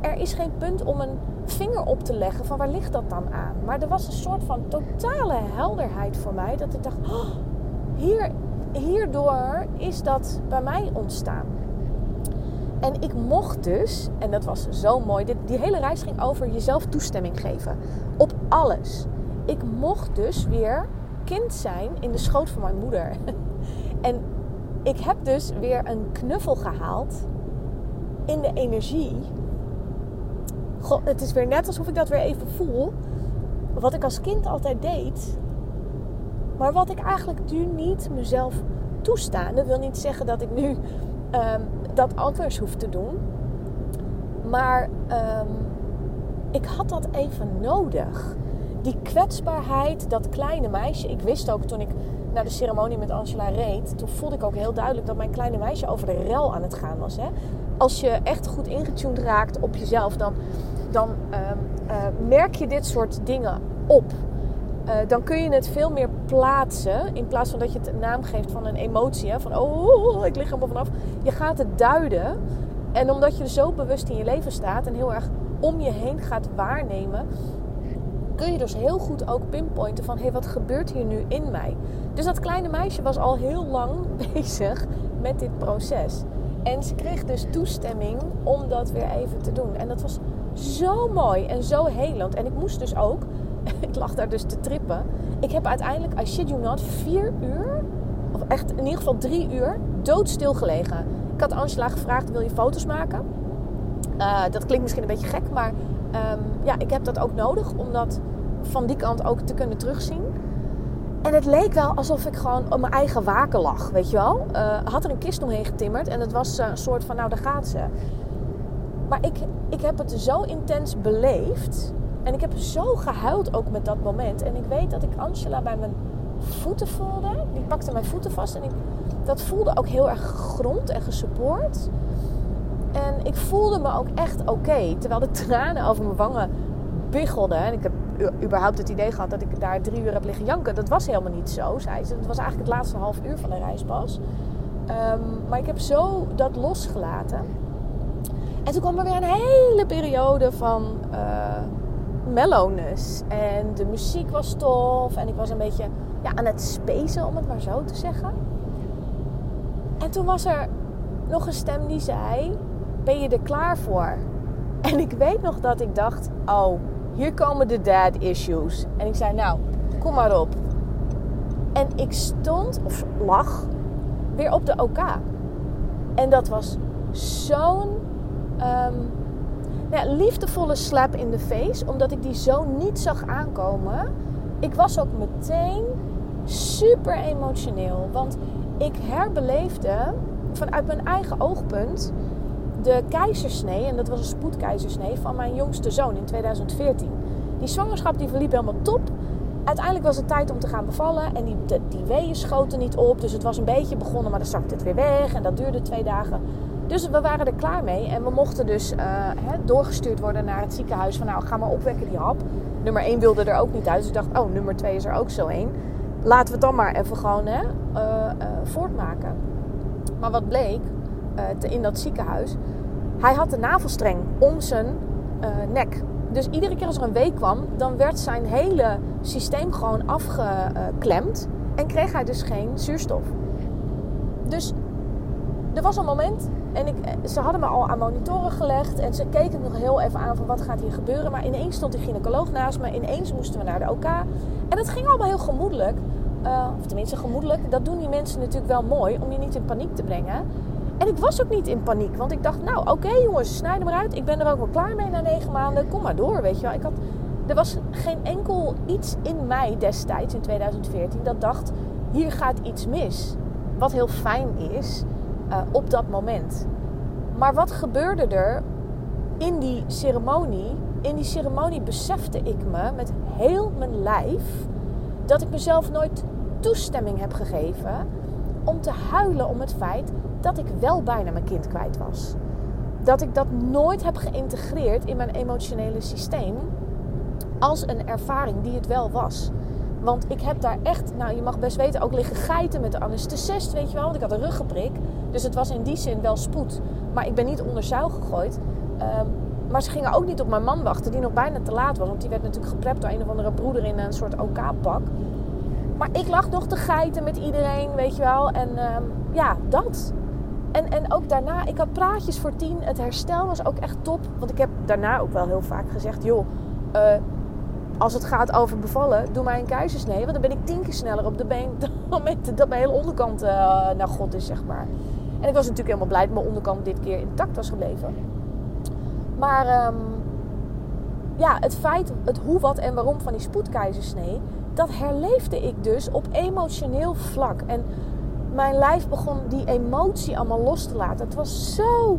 Er is geen punt om een vinger op te leggen van waar ligt dat dan aan. Maar er was een soort van totale helderheid voor mij. Dat ik dacht, oh, hier, hierdoor is dat bij mij ontstaan. En ik mocht dus, en dat was zo mooi, dit, die hele reis ging over jezelf toestemming geven. Op alles. Ik mocht dus weer kind zijn in de schoot van mijn moeder. (laughs) En ik heb dus weer een knuffel gehaald in de energie. God, het is weer net alsof ik dat weer even voel. Wat ik als kind altijd deed. Maar wat ik eigenlijk nu niet mezelf toestaan. Dat wil niet zeggen dat ik nu um, dat anders hoef te doen. Maar um, ik had dat even nodig. Die kwetsbaarheid, dat kleine meisje. Ik wist ook toen ik naar de ceremonie met Angela reed. Toen voelde ik ook heel duidelijk dat mijn kleine meisje over de rel aan het gaan was. Hè? Als je echt goed ingetuned raakt op jezelf, dan, dan um, uh, merk je dit soort dingen op. Uh, dan kun je het veel meer plaatsen. In plaats van dat je het een naam geeft van een emotie. Hè? Van oh, ik lig maar vanaf. Je gaat het duiden. En omdat je zo bewust in je leven staat en heel erg om je heen gaat waarnemen, kun je dus heel goed ook pinpointen van hé, hey, wat gebeurt hier nu in mij? Dus dat kleine meisje was al heel lang (laughs) bezig met dit proces. En ze kreeg dus toestemming om dat weer even te doen. En dat was zo mooi en zo helend. En ik moest dus ook (laughs) ik lag daar dus te trippen. Ik heb uiteindelijk, I shit you not, vier uur, of echt in ieder geval drie uur, doodstil gelegen. Ik had Angela gevraagd, wil je foto's maken? Uh, dat klinkt misschien een beetje gek, maar um, ja, ik heb dat ook nodig om dat van die kant ook te kunnen terugzien. En het leek wel alsof ik gewoon op mijn eigen waken lag, weet je wel. Uh, had er een kist omheen getimmerd en het was uh, een soort van, nou daar gaat ze. Maar ik, ik heb het zo intens beleefd en ik heb zo gehuild ook met dat moment. En ik weet dat ik Angela bij mijn voeten voelde. Die pakte mijn voeten vast. En ik, dat voelde ook heel erg gegrond en gesupport. En ik voelde me ook echt oké. Terwijl de tranen over mijn wangen biggelden. En ik heb überhaupt het idee gehad dat ik daar drie uur heb liggen janken. Dat was helemaal niet zo, zei ze. Het was eigenlijk het laatste half uur van de reis pas. Um, maar ik heb zo dat losgelaten. En toen kwam er weer een hele periode van... Uh, mellowness. En de muziek was tof. En ik was een beetje ja, aan het spacen, om het maar zo te zeggen. En toen was er nog een stem die zei: Ben je er klaar voor? En ik weet nog dat ik dacht: Oh, hier komen de dad issues. En ik zei: Nou, kom maar op. En ik stond, of lag, weer op de OK. En dat was zo'n um, nou, liefdevolle slap in de face, omdat ik die zo niet zag aankomen. Ik was ook meteen super emotioneel, want ik herbeleefde vanuit mijn eigen oogpunt de keizersnee, en dat was een spoedkeizersnee van mijn jongste zoon in 2014. Die zwangerschap die verliep helemaal top. Uiteindelijk was het tijd om te gaan bevallen en die, die weeën schoten niet op. Dus het was een beetje begonnen, maar dan zakte het weer weg en dat duurde twee dagen. Dus we waren er klaar mee en we mochten dus uh, doorgestuurd worden naar het ziekenhuis. Van nou, ga maar opwekken die hap. Nummer 1 wilde er ook niet uit. Dus ik dacht, oh, nummer 2 is er ook zo één. Laten we het dan maar even gewoon uh, uh, voortmaken. Maar wat bleek te, in dat ziekenhuis? Hij had de navelstreng om zijn nek. Dus iedere keer als er een week kwam, dan werd zijn hele systeem gewoon afgeklemd. En kreeg hij dus geen zuurstof. Dus er was een moment en ik, ze hadden me al aan monitoren gelegd. En ze keken nog heel even aan van wat gaat hier gebeuren. Maar ineens stond de gynaecoloog naast me. Ineens moesten we naar de OK. En dat ging allemaal heel gemoedelijk. Of tenminste gemoedelijk. Dat doen die mensen natuurlijk wel mooi. Om je niet in paniek te brengen. En ik was ook niet in paniek. Want ik dacht, nou oké jongens, snijd hem eruit. Ik ben er ook wel klaar mee na negen maanden. Kom maar door, weet je wel. Ik had, er was geen enkel iets in mij destijds, in 2014, dat dacht, hier gaat iets mis. Wat heel fijn is uh, op dat moment. Maar wat gebeurde er in die ceremonie? In die ceremonie besefte ik me met heel mijn lijf dat ik mezelf nooit toestemming heb gegeven om te huilen om het feit dat ik wel bijna mijn kind kwijt was. Dat ik dat nooit heb geïntegreerd in mijn emotionele systeem als een ervaring die het wel was. Want ik heb daar echt, nou je mag best weten, ook liggen geiten met de anesthesist, weet je wel. Want ik had een ruggeprik. Dus het was in die zin wel spoed. Maar ik ben niet onder zuil gegooid. Um, maar ze gingen ook niet op mijn man wachten, die nog bijna te laat was. Want die werd natuurlijk geprept door een of andere broeder in een soort OK-pak. Maar ik lag nog te geiten met iedereen, weet je wel. En ehm, ja, dat. En, en ook daarna, ik had praatjes voor tien. Het herstel was ook echt top. Want ik heb daarna ook wel heel vaak gezegd: joh, uh, als het gaat over bevallen, doe mij een keizersnee. Want dan ben ik tien keer sneller op de been (laughs) dan met, dat mijn hele onderkant uh, naar God is, zeg maar. En ik was natuurlijk helemaal blij dat mijn onderkant dit keer intact was gebleven. Maar um, ja, het feit, het hoe, wat en waarom van die spoedkeizersnee, dat herleefde ik dus op emotioneel vlak. En mijn lijf begon die emotie allemaal los te laten. Het was zo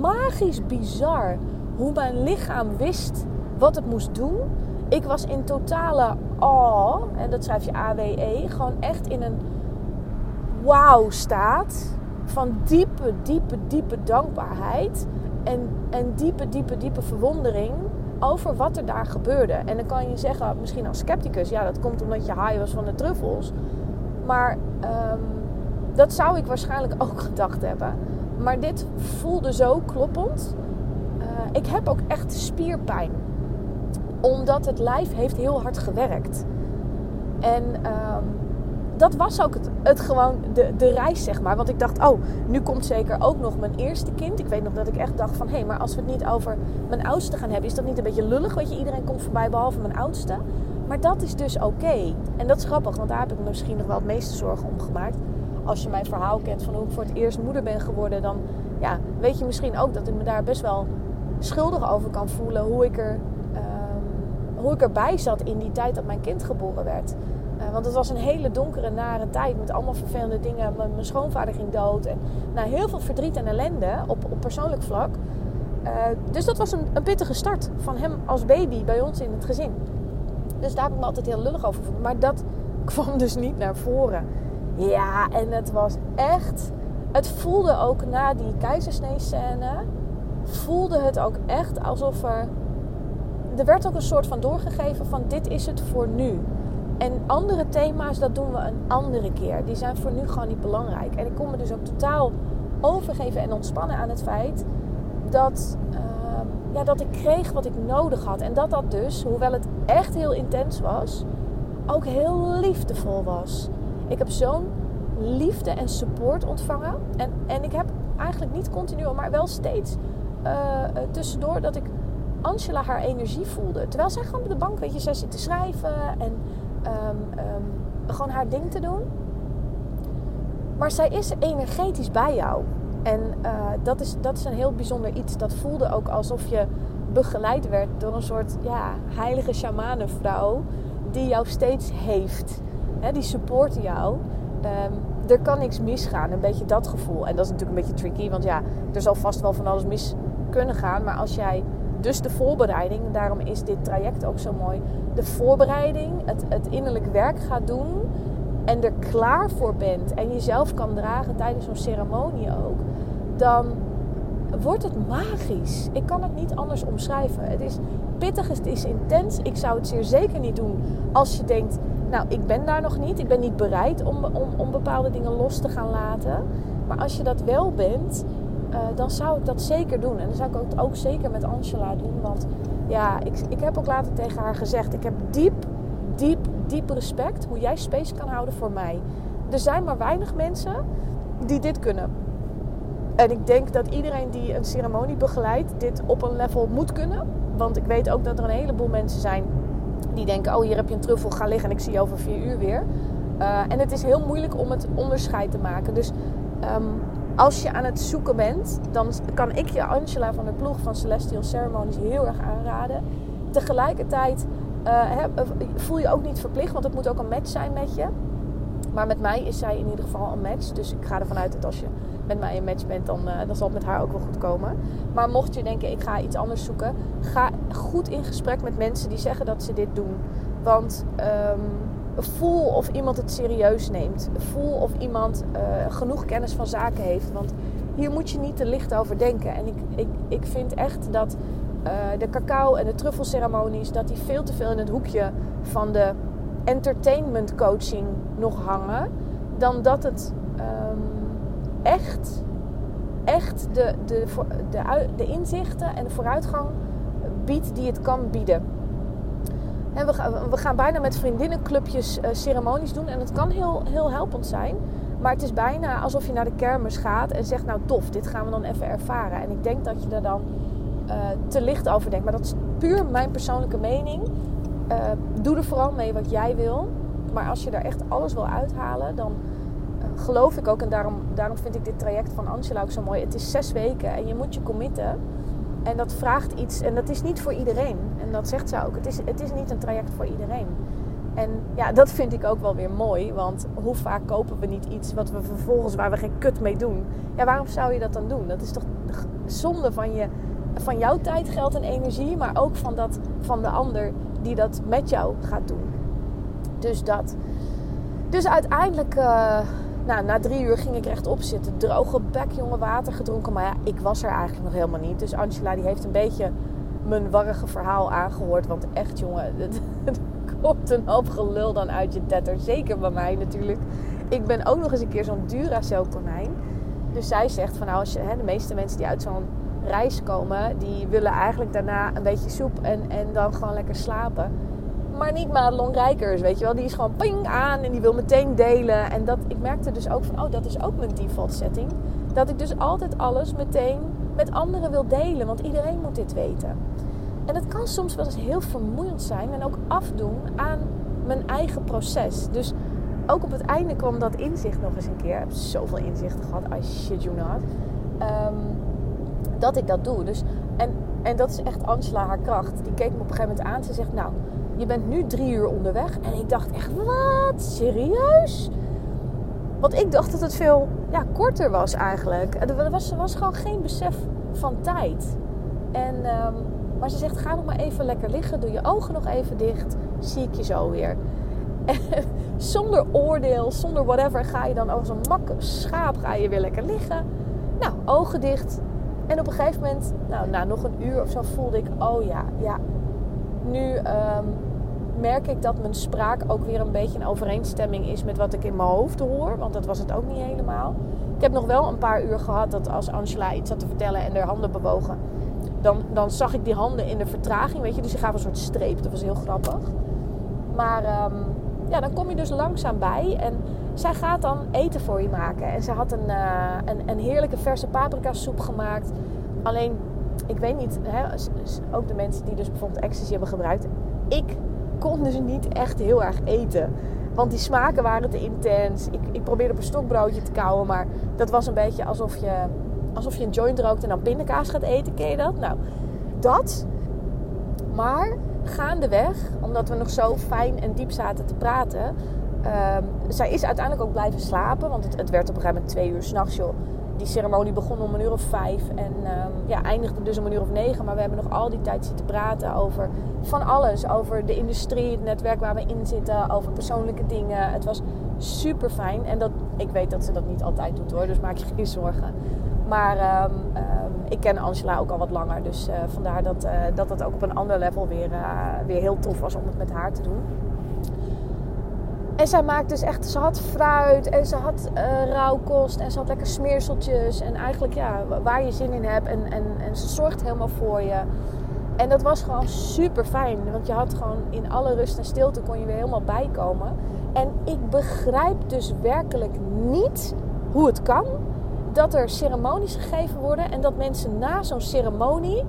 magisch bizar hoe mijn lichaam wist wat het moest doen. Ik was in totale awe, en dat schrijf je AWE, gewoon echt in een wauw staat van diepe, diepe, diepe dankbaarheid en, en diepe, diepe, diepe verwondering over wat er daar gebeurde. En dan kan je zeggen, misschien als scepticus, ja, dat komt omdat je high was van de truffels. Maar um, dat zou ik waarschijnlijk (laughs) ook gedacht hebben. Maar dit voelde zo kloppend. Uh, ik heb ook echt spierpijn. Omdat het lijf heeft heel hard gewerkt. En um, dat was ook het, het, gewoon de, de reis, zeg maar. Want ik dacht, oh, nu komt zeker ook nog mijn eerste kind. Ik weet nog dat ik echt dacht van, hé, hey, maar als we het niet over mijn oudste gaan hebben... is dat niet een beetje lullig, weet je? Iedereen komt voorbij, behalve mijn oudste. Maar dat is dus oké. En dat is grappig, want daar heb ik me misschien nog wel het meeste zorgen om gemaakt. Als je mijn verhaal kent van hoe ik voor het eerst moeder ben geworden... dan ja, weet je misschien ook dat ik me daar best wel schuldig over kan voelen... hoe ik, er, um, hoe ik erbij zat in die tijd dat mijn kind geboren werd... Uh, want het was een hele donkere, nare tijd met allemaal vervelende dingen. Mijn, schoonvader ging dood. En nou, heel veel verdriet en ellende op, op persoonlijk vlak. Uh, dus dat was een, een, pittige start van hem als baby bij ons in het gezin. Dus daar heb ik me altijd heel lullig over. Maar dat (laughs) kwam dus niet naar voren. Ja, en het was echt. Het voelde ook na die keizersnee-scène. Voelde het ook echt alsof er. Er werd ook een soort van doorgegeven van dit is het voor nu. En andere thema's, dat doen we een andere keer. Die zijn voor nu gewoon niet belangrijk. En ik kon me dus ook totaal overgeven en ontspannen aan het feit dat, uh, ja, dat ik kreeg wat ik nodig had. En dat dat dus, hoewel het echt heel intens was, ook heel liefdevol was. Ik heb zo'n liefde en support ontvangen. En, en ik heb eigenlijk niet continu, maar wel steeds uh, tussendoor dat ik Angela haar energie voelde. Terwijl zij gewoon op de bank, weet je, zij zit te schrijven en um, um, gewoon haar ding te doen. Maar zij is energetisch bij jou. En uh, dat, is, dat is een heel bijzonder iets. Dat voelde ook alsof je begeleid werd door een soort ja, heilige shamanenvrouw die jou steeds heeft. He, die support jou. Um, er kan niks misgaan. Een beetje dat gevoel. En dat is natuurlijk een beetje tricky. Want ja, er zal vast wel van alles mis kunnen gaan. Maar als jij dus de voorbereiding, daarom is dit traject ook zo mooi. De voorbereiding, het, het innerlijk werk gaat doen en er klaar voor bent en jezelf kan dragen tijdens zo'n ceremonie ook, dan wordt het magisch. Ik kan het niet anders omschrijven. Het is pittig, het is intens. Ik zou het zeer zeker niet doen als je denkt, nou, ik ben daar nog niet. Ik ben niet bereid om, om, om bepaalde dingen los te gaan laten. Maar als je dat wel bent, uh, dan zou ik dat zeker doen. En dan zou ik het ook zeker met Angela doen. Want ja, ik, ik heb ook later tegen haar gezegd: ik heb diep, diep, diep respect hoe jij space kan houden voor mij. Er zijn maar weinig mensen die dit kunnen. En ik denk dat iedereen die een ceremonie begeleidt, dit op een level moet kunnen. Want ik weet ook dat er een heleboel mensen zijn die denken: oh, hier heb je een truffel, ga liggen en ik zie je over vier uur weer. Uh, en het is heel moeilijk om het onderscheid te maken. Dus um, als je aan het zoeken bent, dan kan ik je Angela van de ploeg van Celestial Ceremonies heel erg aanraden. Tegelijkertijd uh, voel je ook niet verplicht, want het moet ook een match zijn met je. Maar met mij is zij in ieder geval een match. Dus ik ga ervan uit dat als je met mij een match bent, dan, uh, dan zal het met haar ook wel goed komen. Maar mocht je denken, ik ga iets anders zoeken, ga goed in gesprek met mensen die zeggen dat ze dit doen. Want um, voel of iemand het serieus neemt. Voel of iemand uh, genoeg kennis van zaken heeft. Want hier moet je niet te licht over denken. En ik, ik, ik vind echt dat uh, de cacao en de truffelceremonies... dat die veel te veel in het hoekje van de entertainment coaching nog hangen. Dan dat het um, echt echt de, de, de, de inzichten en de vooruitgang biedt die het kan bieden. We, gaan, bijna met vriendinnenclubjes uh, ceremonies doen. En dat kan heel, heel helpend zijn. Maar het is bijna alsof je naar de kermis gaat en zegt: Nou, tof, dit gaan we dan even ervaren. En ik denk dat je er dan uh, te licht over denkt. Maar dat is puur mijn persoonlijke mening. Uh, doe er vooral mee wat jij wil. Maar als je er echt alles wil uithalen, dan geloof ik ook. En daarom, daarom vind ik dit traject van Angela ook zo mooi. Het is zes weken en je moet je committen. En dat vraagt iets. En dat is niet voor iedereen. En dat zegt ze ook. Het is, het is niet een traject voor iedereen. En ja, dat vind ik ook wel weer mooi. Want hoe vaak kopen we niet iets wat we vervolgens waar we geen kut mee doen? Ja, waarom zou je dat dan doen? Dat is toch zonde van, je, van jouw tijd, geld en energie. Maar ook van, dat, van de ander die dat met jou gaat doen. Dus dat. Dus uiteindelijk. Uh, nou, na drie uur ging ik rechtop zitten. Droge bek, jongen, water gedronken. Maar ja, ik was er eigenlijk nog helemaal niet. Dus Angela die heeft een beetje mijn warrige verhaal aangehoord. Want echt, jongen, (laughs) er komt een hoop gelul dan uit je tetter. Zeker bij mij natuurlijk. Ik ben ook nog eens een keer zo'n Duracell konijn. Dus zij zegt van nou, als je, hè, de meeste mensen die uit zo'n reis komen... die willen eigenlijk daarna een beetje soep en, en dan gewoon lekker slapen maar niet Madelon Rijkers, weet je wel. Die is gewoon ping aan en die wil meteen delen. En dat, ik merkte dus ook van, oh, dat is ook mijn default setting. Dat ik dus altijd alles meteen met anderen wil delen. Want iedereen moet dit weten. En dat kan soms wel eens heel vermoeiend zijn. En ook afdoen aan mijn eigen proces. Dus ook op het einde kwam dat inzicht nog eens een keer. Ik heb zoveel inzichten gehad. I shit you not. Um, dat ik dat doe. Dus, en, en dat is echt Angela haar kracht. Die keek me op een gegeven moment aan. Ze zegt, nou je bent nu drie uur onderweg. En ik dacht echt, wat? Serieus? Want ik dacht dat het veel ja, korter was eigenlijk. Er was, was gewoon geen besef van tijd. En, um, maar ze zegt, ga nog maar even lekker liggen. Doe je ogen nog even dicht. Zie ik je zo weer. En (laughs) zonder oordeel, zonder whatever, ga je dan over zo'n mak schaap ga je weer lekker liggen. Nou, ogen dicht. En op een gegeven moment, nou, na nog een uur of zo, voelde ik, oh ja, ja, nu um, merk ik dat mijn spraak ook weer een beetje in overeenstemming is met wat ik in mijn hoofd hoor. Want dat was het ook niet helemaal. Ik heb nog wel een paar uur gehad dat als Angela iets had te vertellen en haar handen bewogen, dan, dan zag ik die handen in de vertraging, weet je. Dus ze gaf een soort streep. Dat was heel grappig. Maar um, ja, dan kom je dus langzaam bij. En zij gaat dan eten voor je maken. En ze had een, uh, een, een heerlijke verse paprika soep gemaakt. Alleen, ik weet niet, hè, ook de mensen die dus bijvoorbeeld ecstasy hebben gebruikt. Ik kon dus niet echt heel erg eten. Want die smaken waren te intens. Ik, ik probeerde op een stokbroodje te kauwen. Maar dat was een beetje alsof je, alsof je een joint rookt en dan pindakaas gaat eten. Ken je dat? Nou, dat. Maar gaandeweg, omdat we nog zo fijn en diep zaten te praten... Um, zij is uiteindelijk ook blijven slapen. Want het, het werd op een gegeven moment twee uur s'nachts, joh die ceremonie begon om een uur of vijf en um, ja, eindigde dus om een uur of negen. Maar we hebben nog al die tijd zitten praten over van alles. Over de industrie, het netwerk waar we in zitten, over persoonlijke dingen. Het was super fijn. En dat, ik weet dat ze dat niet altijd doet hoor, dus maak je geen zorgen. Maar um, um, ik ken Angela ook al wat langer. Dus uh, vandaar dat, uh, dat ook op een ander level weer, uh, weer heel tof was om het met haar te doen. En zij maakt dus echt, ze had fruit en ze had uh, rauwkost en ze had lekker smeerseltjes. En eigenlijk ja, waar je zin in hebt. En, en, en ze zorgt helemaal voor je. En dat was gewoon super fijn. Want je had gewoon in alle rust en stilte kon je weer helemaal bijkomen. En ik begrijp dus werkelijk niet hoe het kan dat er ceremonies gegeven worden. En dat mensen na zo'n ceremonie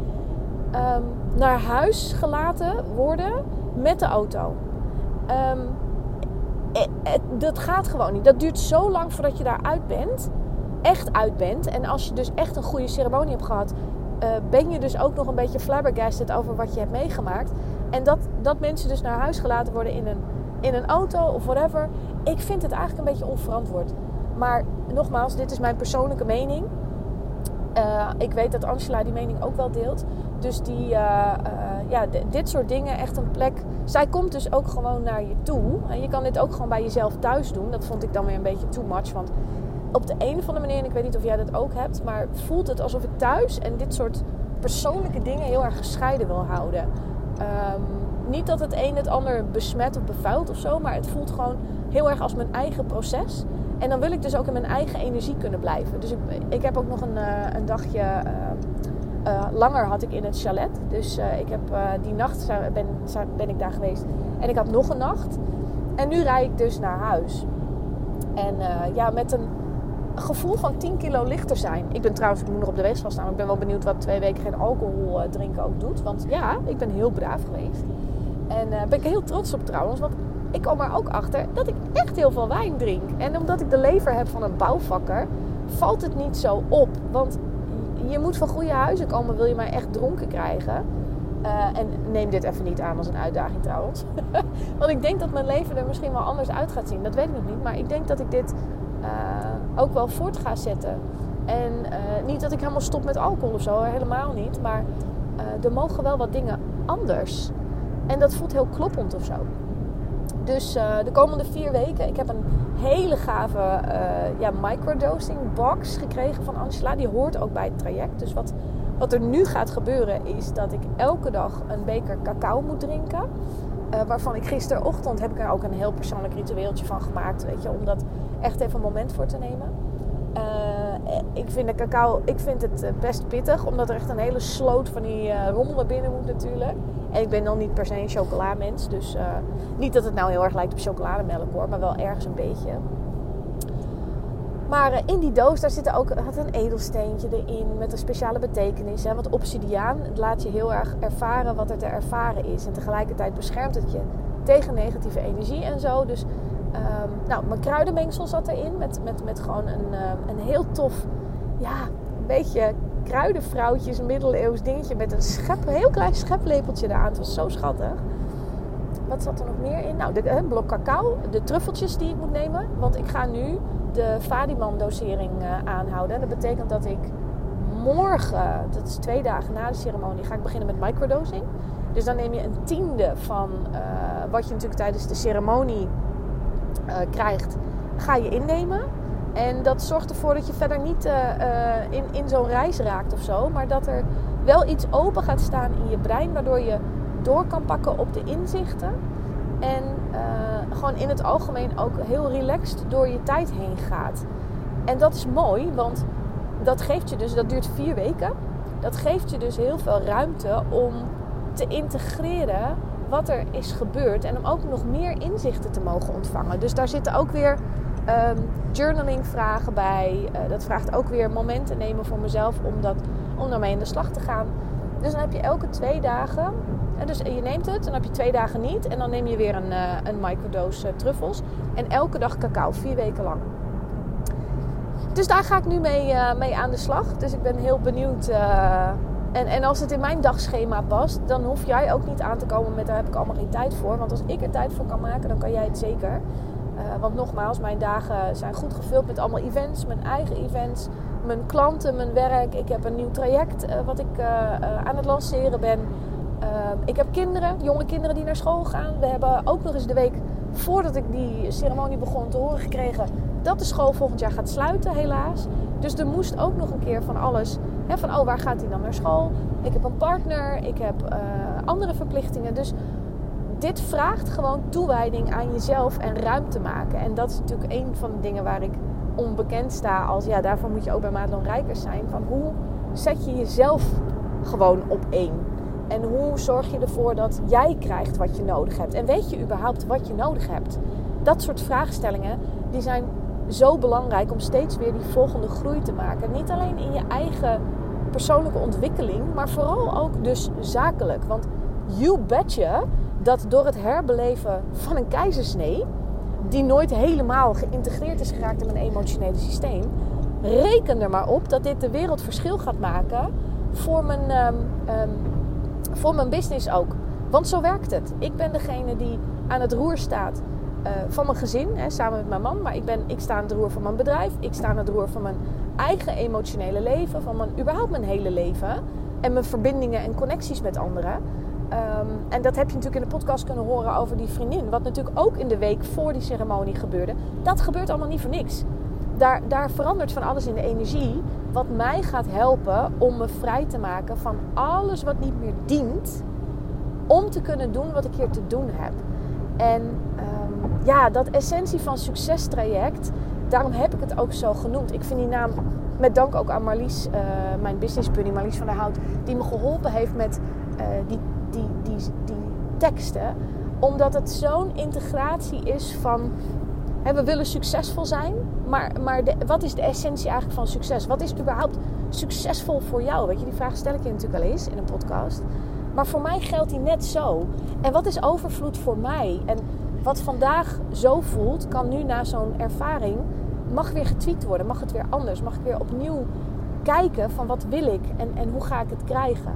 um, naar huis gelaten worden met de auto. Um, dat gaat gewoon niet. Dat duurt zo lang voordat je daaruit bent. Echt uit bent. En als je dus echt een goede ceremonie hebt gehad, uh, ben je dus ook nog een beetje flabbergasted over wat je hebt meegemaakt. En dat, dat mensen dus naar huis gelaten worden in een, in een auto of whatever. Ik vind het eigenlijk een beetje onverantwoord. Maar nogmaals, dit is mijn persoonlijke mening. Ik weet dat Angela die mening ook wel deelt. Dus die, uh, uh, ja, dit soort dingen, echt een plek. Zij komt dus ook gewoon naar je toe. En je kan dit ook gewoon bij jezelf thuis doen. Dat vond ik dan weer een beetje too much. Want op de een of andere manier, en ik weet niet of jij dat ook hebt, maar voelt het alsof ik thuis en dit soort persoonlijke dingen heel erg gescheiden wil houden. Um, niet dat het een het ander besmet of bevuilt of zo, maar het voelt gewoon heel erg als mijn eigen proces. En dan wil ik dus ook in mijn eigen energie kunnen blijven. Dus ik, ik heb ook nog een, uh, een dagje uh, langer had ik in het chalet. Dus ik heb die nacht ben, ben ik daar geweest. En ik had nog een nacht. En nu rijd ik dus naar huis. En ja, met een gevoel van 10 kilo lichter zijn. Ik ben trouwens, ik moet nog op de weegschaal staan. Maar ik ben wel benieuwd wat twee weken geen alcohol drinken ook doet. Want ja, ik ben heel braaf geweest. En daar ben ik heel trots op trouwens. Want ik kom er ook achter dat ik echt heel veel wijn drink. En omdat ik de lever heb van een bouwvakker, valt het niet zo op. Want je moet van goede huizen komen, wil je maar echt dronken krijgen. Uh, en neem dit even niet aan als een uitdaging trouwens. (laughs) Want ik denk dat mijn leven er misschien wel anders uit gaat zien. Dat weet ik nog niet. Maar ik denk dat ik dit uh, ook wel voort ga zetten. En uh, niet dat ik helemaal stop met alcohol of zo, helemaal niet. Maar er mogen wel wat dingen anders. En dat voelt heel kloppend of zo. Dus uh, de komende vier weken, ik heb een hele gave uh, ja, microdosing box gekregen van Angela. Die hoort ook bij het traject. Dus wat, wat er nu gaat gebeuren is dat ik elke dag een beker cacao moet drinken. Uh, waarvan ik gisterochtend heb ik er ook een heel persoonlijk ritueeltje van gemaakt. Weet je, om dat echt even een moment voor te nemen. Ik vind de cacao, ik vind het best pittig. Omdat er echt een hele sloot van die rommel naar binnen moet natuurlijk. En ik ben dan niet per se een chocolamens. Dus uh, niet dat het nou heel erg lijkt op chocolademelk hoor. Maar wel ergens een beetje. Maar in die doos daar zit ook een edelsteentje erin. Met een speciale betekenis. Hè? Want obsidiaan laat je heel erg ervaren wat er te ervaren is. En tegelijkertijd beschermt het je tegen negatieve energie en zo. Dus um, nou, mijn kruidenmengsel zat erin. Met, met, met gewoon een, uh, een heel tof... Ja, een beetje kruidenvrouwtjes, een middeleeuws dingetje met een schep, heel klein scheplepeltje eraan. Het was zo schattig. Wat zat er nog meer in? Nou, de, een blok cacao, de truffeltjes die ik moet nemen. Want ik ga nu de Fadiman-dosering uh, aanhouden. Dat betekent dat ik morgen, dat is twee dagen na de ceremonie, ga ik beginnen met microdosing. Dus dan neem je een tiende van uh, wat je natuurlijk tijdens de ceremonie uh, krijgt, ga je innemen. En dat zorgt ervoor dat je verder niet uh, uh, in, in zo'n reis raakt of zo. Maar dat er wel iets open gaat staan in je brein. Waardoor je door kan pakken op de inzichten. En gewoon in het algemeen ook heel relaxed door je tijd heen gaat. En dat is mooi, want dat geeft je dus, dat duurt vier weken. Dat geeft je dus heel veel ruimte om te integreren wat er is gebeurd. En om ook nog meer inzichten te mogen ontvangen. Dus daar zitten ook weer um, journaling vragen bij. Uh, dat vraagt ook weer momenten nemen voor mezelf om, dat, om daarmee in de slag te gaan. Dus dan heb je elke twee dagen. En dus je neemt het, dan heb je twee dagen niet. En dan neem je weer een, uh, een microdose uh, truffels. En elke dag cacao, vier weken lang. Dus daar ga ik nu mee, mee aan de slag. Dus ik ben heel benieuwd. En, en als het in mijn dagschema past, dan hoef jij ook niet aan te komen met daar heb ik allemaal geen tijd voor. Want als ik er tijd voor kan maken, dan kan jij het zeker. Uh, want nogmaals, mijn dagen zijn goed gevuld met allemaal events, mijn eigen events, mijn klanten, mijn werk. Ik heb een nieuw traject uh, wat ik uh, aan het lanceren ben. ik heb kinderen, jonge kinderen die naar school gaan. We hebben ook nog eens de week voordat ik die ceremonie begon te horen gekregen dat de school volgend jaar gaat sluiten, helaas. Dus er moest ook nog een keer van alles. Van oh, waar gaat hij dan naar school? Ik heb een partner, ik heb andere verplichtingen. Dus dit vraagt gewoon toewijding aan jezelf en ruimte maken. En dat is natuurlijk een van de dingen waar ik onbekend sta. Als ja, daarvoor moet je ook bij Madelon Rijkers zijn. Van hoe zet je jezelf gewoon op één? En hoe zorg je ervoor dat jij krijgt wat je nodig hebt? En weet je überhaupt wat je nodig hebt? Dat soort vraagstellingen die zijn zo belangrijk om steeds weer die volgende groei te maken. Niet alleen in je eigen persoonlijke ontwikkeling, maar vooral ook dus zakelijk. Want you betcha dat door het herbeleven van een keizersnee, die nooit helemaal geïntegreerd is geraakt in mijn emotionele systeem, reken er maar op dat dit de wereld verschil gaat maken voor mijn, um, um, voor mijn business ook. Want zo werkt het. Ik ben degene die aan het roer staat uh, van mijn gezin, hè, samen met mijn man. Maar ik, ben, ik sta aan het roer van mijn bedrijf. Ik sta aan het roer van mijn eigen emotionele leven. Van mijn, überhaupt mijn hele leven. En mijn verbindingen en connecties met anderen. Um, en dat heb je natuurlijk in de podcast kunnen horen over die vriendin. Wat natuurlijk ook in de week voor die ceremonie gebeurde. Dat gebeurt allemaal niet voor niks. Daar, daar verandert van alles in de energie. Wat mij gaat helpen om me vrij te maken van alles wat niet meer dient. Om te kunnen doen wat ik hier te doen heb. En um, ja, dat essentie van succestraject daarom heb ik het ook zo genoemd. Ik vind die naam met dank ook aan Marlies, uh, mijn business buddy Marlies van der Hout, die me geholpen heeft met uh, die, die, die, die teksten. Omdat het zo'n integratie is van hè, we willen succesvol zijn, maar, maar wat is de essentie eigenlijk van succes? Wat is überhaupt succesvol voor jou? Weet je, die vraag stel ik je natuurlijk al eens in een podcast. Maar voor mij geldt die net zo. En wat is overvloed voor mij? En wat vandaag zo voelt, kan nu na zo'n ervaring, mag weer getweakt worden. Mag het weer anders. Mag ik weer opnieuw kijken van wat wil ik en, en hoe ga ik het krijgen.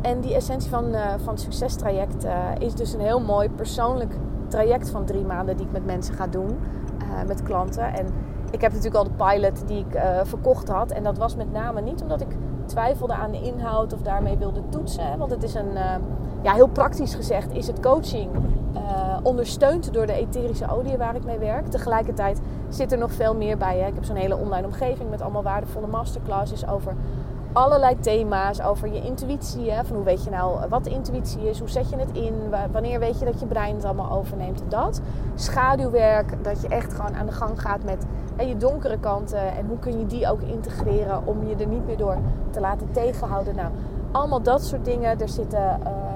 En die essentie van, uh, van het succestraject uh, is dus een heel mooi persoonlijk traject van drie maanden die ik met mensen ga doen. Uh, met klanten. En ik heb natuurlijk al de pilot die ik verkocht had. En dat was met name niet omdat ik twijfelde aan de inhoud of daarmee wilde toetsen. Want het is een, ja, heel praktisch gezegd, is het coaching ondersteund door de etherische olie waar ik mee werk. Tegelijkertijd zit er nog veel meer bij. Hè. Ik heb zo'n hele online omgeving met allemaal waardevolle masterclasses over allerlei thema's. Over je intuïtie. Hè. Van hoe weet je nou wat de intuïtie is? Hoe zet je het in? Wanneer weet je dat je brein het allemaal overneemt? Dat. Schaduwwerk. Dat je echt gewoon aan de gang gaat met hè, je donkere kanten. En hoe kun je die ook integreren om je er niet meer door te laten tegenhouden. Nou, allemaal dat soort dingen. Er zitten... Uh,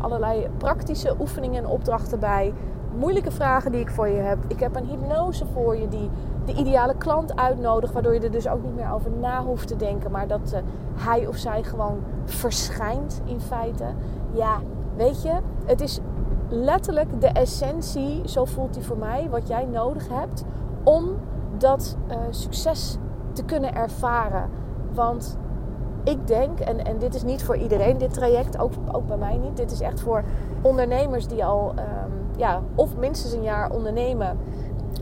allerlei praktische oefeningen en opdrachten bij. Moeilijke vragen die ik voor je heb. Ik heb een hypnose voor je die de ideale klant uitnodigt. Waardoor je er dus ook niet meer over na hoeft te denken. Maar dat uh, hij of zij gewoon verschijnt in feite. Ja, weet je, het is letterlijk de essentie, zo voelt die voor mij, wat jij nodig hebt om dat uh, succes te kunnen ervaren. Want ik denk, en, en dit is niet voor iedereen dit traject, ook, ook bij mij niet. Dit is echt voor ondernemers die al um, ja, of minstens een jaar ondernemen.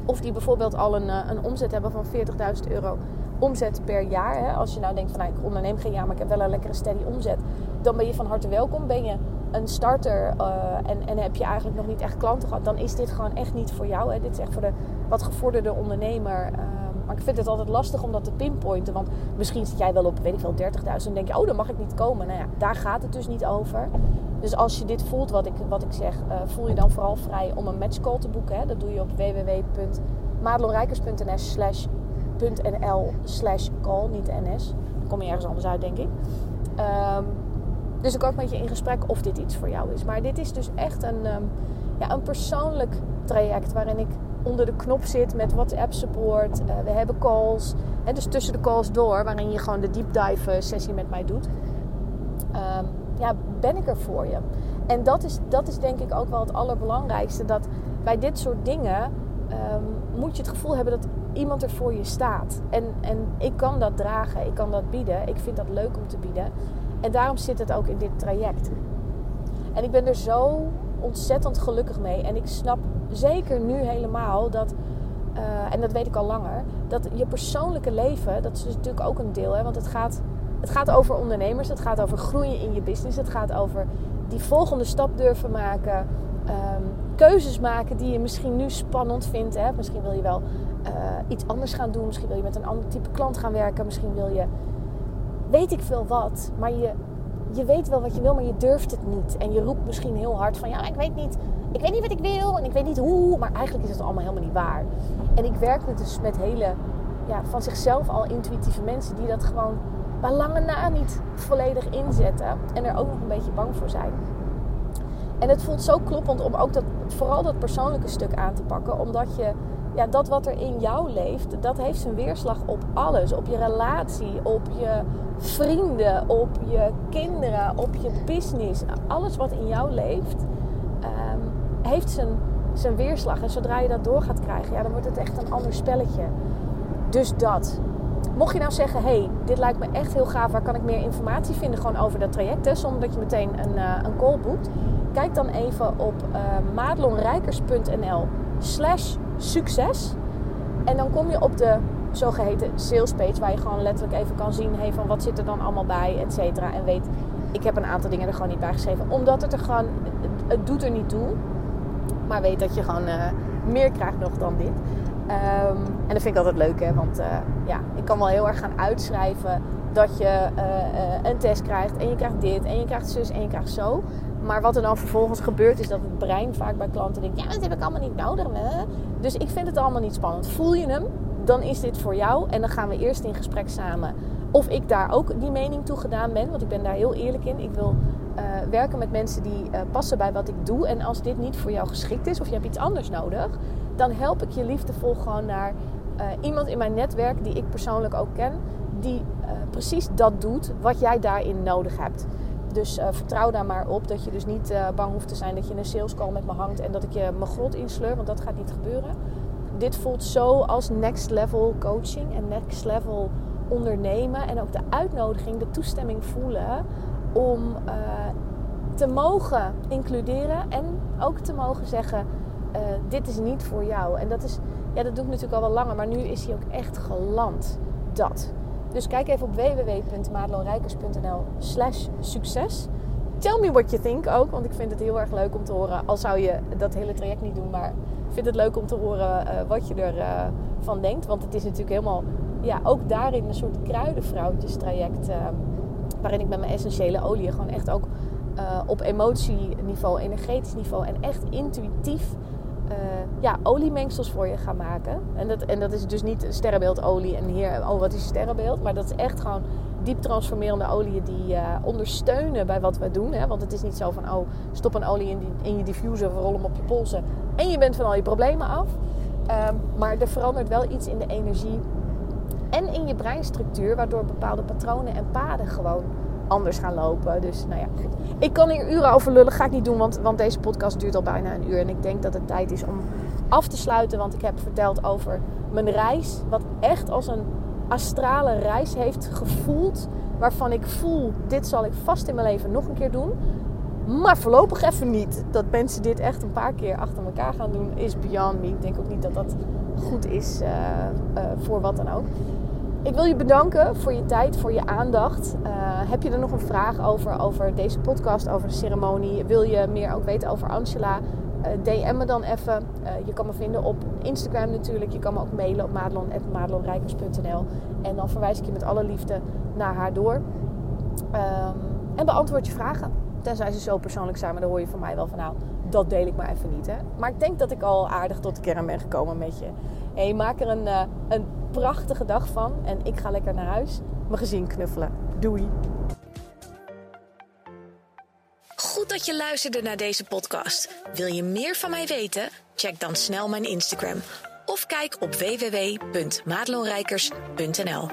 Of die bijvoorbeeld al een, eh, een omzet hebben van 40.000 euro omzet per jaar. Hè. Als je nou denkt van nou, ik onderneem geen jaar, maar ik heb wel een lekkere steady omzet. Dan ben je van harte welkom. Ben je een starter uh, en, en heb je eigenlijk nog niet echt klanten gehad. Dan is dit gewoon echt niet voor jou. Hè. Dit is echt voor de wat gevorderde ondernemer. Uh, maar ik vind het altijd lastig om dat te pinpointen. Want misschien zit jij wel op, weet ik veel, 30.000. En denk je, oh, dan mag ik niet komen. Nou ja, daar gaat het dus niet over. Dus als je dit voelt, wat ik, wat ik zeg, uh, voel je dan vooral vrij om een matchcall te boeken. Hè? Dat doe je op www.madelonrijkers.nl slash slash call, niet ns. Dan kom je ergens anders uit, denk ik. Um, dus ik ook met je in gesprek of dit iets voor jou is. Maar dit is dus echt een, um, ja, een persoonlijk traject waarin ik onder de knop zit met WhatsApp support. Uh, we hebben calls. Hè, dus tussen de calls door, waarin je gewoon de deep dive eh, sessie met mij doet. Um, ja, ben ik er voor je. En dat is, dat is denk ik ook wel het allerbelangrijkste. Dat bij dit soort dingen um, moet je het gevoel hebben dat iemand er voor je staat. En, en ik kan dat dragen, ik kan dat bieden. Ik vind dat leuk om te bieden. En daarom zit het ook in dit traject. En ik ben er zo ontzettend gelukkig mee. En ik snap zeker nu helemaal dat, uh, en dat weet ik al langer, dat je persoonlijke leven, dat is natuurlijk ook een deel. Hè, want het gaat, het gaat over ondernemers, het gaat over groeien in je business, het gaat over die volgende stap durven maken. Um, keuzes maken die je misschien nu spannend vindt. Hè? Misschien wil je wel uh, iets anders gaan doen. Misschien wil je met een ander type klant gaan werken. Misschien wil je, weet ik veel wat. Maar je, je weet wel wat je wil, maar je durft het niet. En je roept misschien heel hard van ja, ik weet niet, ik weet niet wat ik wil en ik weet niet hoe. Maar eigenlijk is het allemaal helemaal niet waar. En ik werk dus met hele ja, van zichzelf al intuïtieve mensen die dat gewoon bij lange na niet volledig inzetten. En er ook nog een beetje bang voor zijn. En het voelt zo kloppend om ook dat, vooral dat persoonlijke stuk aan te pakken. Omdat je, ja, dat wat er in jou leeft, dat heeft zijn weerslag op alles. Op je relatie, op je vrienden, op je kinderen, op je business. Alles wat in jou leeft, um, heeft zijn, zijn weerslag. En zodra je dat door gaat krijgen, ja, dan wordt het echt een ander spelletje. Dus dat. Mocht je nou zeggen, hey, dit lijkt me echt heel gaaf, waar kan ik meer informatie vinden gewoon over dat traject, zonder dat je meteen een, uh, een call boekt, kijk dan even op uh, madelonrijkers.nl slash succes. En dan kom je op de zogeheten sales page, waar je gewoon letterlijk even kan zien, hey, van wat zit er dan allemaal bij, et cetera. En weet, ik heb een aantal dingen er gewoon niet bij geschreven, omdat het er gewoon, het, doet er niet toe. Maar weet dat je gewoon uh, meer krijgt nog dan dit. Um, en dat vind ik altijd leuk, hè? Want uh, ja, ik kan wel heel erg gaan uitschrijven dat je uh, een test krijgt en je krijgt dit en je krijgt zus en je krijgt zo. Maar wat er dan vervolgens gebeurt is dat het brein vaak bij klanten denkt, ja, dat heb ik allemaal niet nodig. Hè? Dus ik vind het allemaal niet spannend. Voel je hem, dan is dit voor jou. En dan gaan we eerst in gesprek samen of ik daar ook die mening toe gedaan ben. Want ik ben daar heel eerlijk in. Ik wil uh, werken met mensen die uh, passen bij wat ik doe. En als dit niet voor jou geschikt is of je hebt iets anders nodig, dan help ik je liefdevol gewoon naar uh, iemand in mijn netwerk die ik persoonlijk ook ken, die precies dat doet wat jij daarin nodig hebt. Dus vertrouw daar maar op dat je dus niet bang hoeft te zijn dat je in een sales call met me hangt en dat ik je mijn grot insleur, want dat gaat niet gebeuren. Dit voelt zo als next level coaching en next level ondernemen en ook de uitnodiging, de toestemming voelen om uh, te mogen includeren en ook te mogen zeggen: dit is niet voor jou. En dat is, ja, dat doe ik natuurlijk al wel langer, maar nu is hij ook echt geland. Dat. Dus kijk even op www.madelonrijkers.nl/slash succes. Tell me what you think ook, want ik vind het heel erg leuk om te horen. Al zou je dat hele traject niet doen, maar ik vind het leuk om te horen uh, wat je ervan van denkt. Want het is natuurlijk helemaal ja, ook daarin een soort kruidenvrouwtjestraject. Uh, waarin ik met mijn essentiële olie gewoon echt ook uh, op emotieniveau, energetisch niveau en echt intuïtief uh, ja, oliemengsels voor je ga maken. En dat, en dat is dus niet sterrenbeeldolie en hier, oh wat is sterrenbeeld. Maar dat is echt gewoon diep transformerende oliën die uh, ondersteunen bij wat we doen. Hè? Want het is niet zo van, oh stop een olie in, in je diffuser, rol hem op je polsen en je bent van al je problemen af. Um, maar er verandert wel iets in de energie en in je breinstructuur, waardoor bepaalde patronen en paden gewoon anders gaan lopen. Dus nou ja. Ik kan hier uren over lullen, ga ik niet doen, want, want deze podcast duurt al bijna een uur. En ik denk dat het tijd is om af te sluiten, want ik heb verteld over mijn reis, wat echt als een astrale reis heeft gevoeld. Waarvan ik voel, dit zal ik vast in mijn leven nog een keer doen. Maar voorlopig even niet. Dat mensen dit echt een paar keer achter elkaar gaan doen, is beyond me. Ik denk ook niet dat dat goed is uh, uh, voor wat dan ook. Ik wil je bedanken voor je tijd, voor je aandacht. Uh, heb je er nog een vraag over, over deze podcast, over de ceremonie? Wil je meer ook weten over Angela? Uh, DM me dan even. Uh, je kan me vinden op Instagram natuurlijk. Je kan me ook mailen op madelon.madelonrijkers.nl En dan verwijs ik je met alle liefde naar haar door. Um, en beantwoord je vragen. Tenzij ze zo persoonlijk zijn, maar dan hoor je van mij wel van nou, dat deel ik maar even niet. Hè? Maar ik denk dat ik al aardig tot de kern ben gekomen met je. Hey, maak er een, een prachtige dag van. En ik ga lekker naar huis. Mijn gezin knuffelen. Doei. Goed dat je luisterde naar deze podcast. Wil je meer van mij weten? Check dan snel mijn Instagram. Of kijk op www.madelonrijkers.nl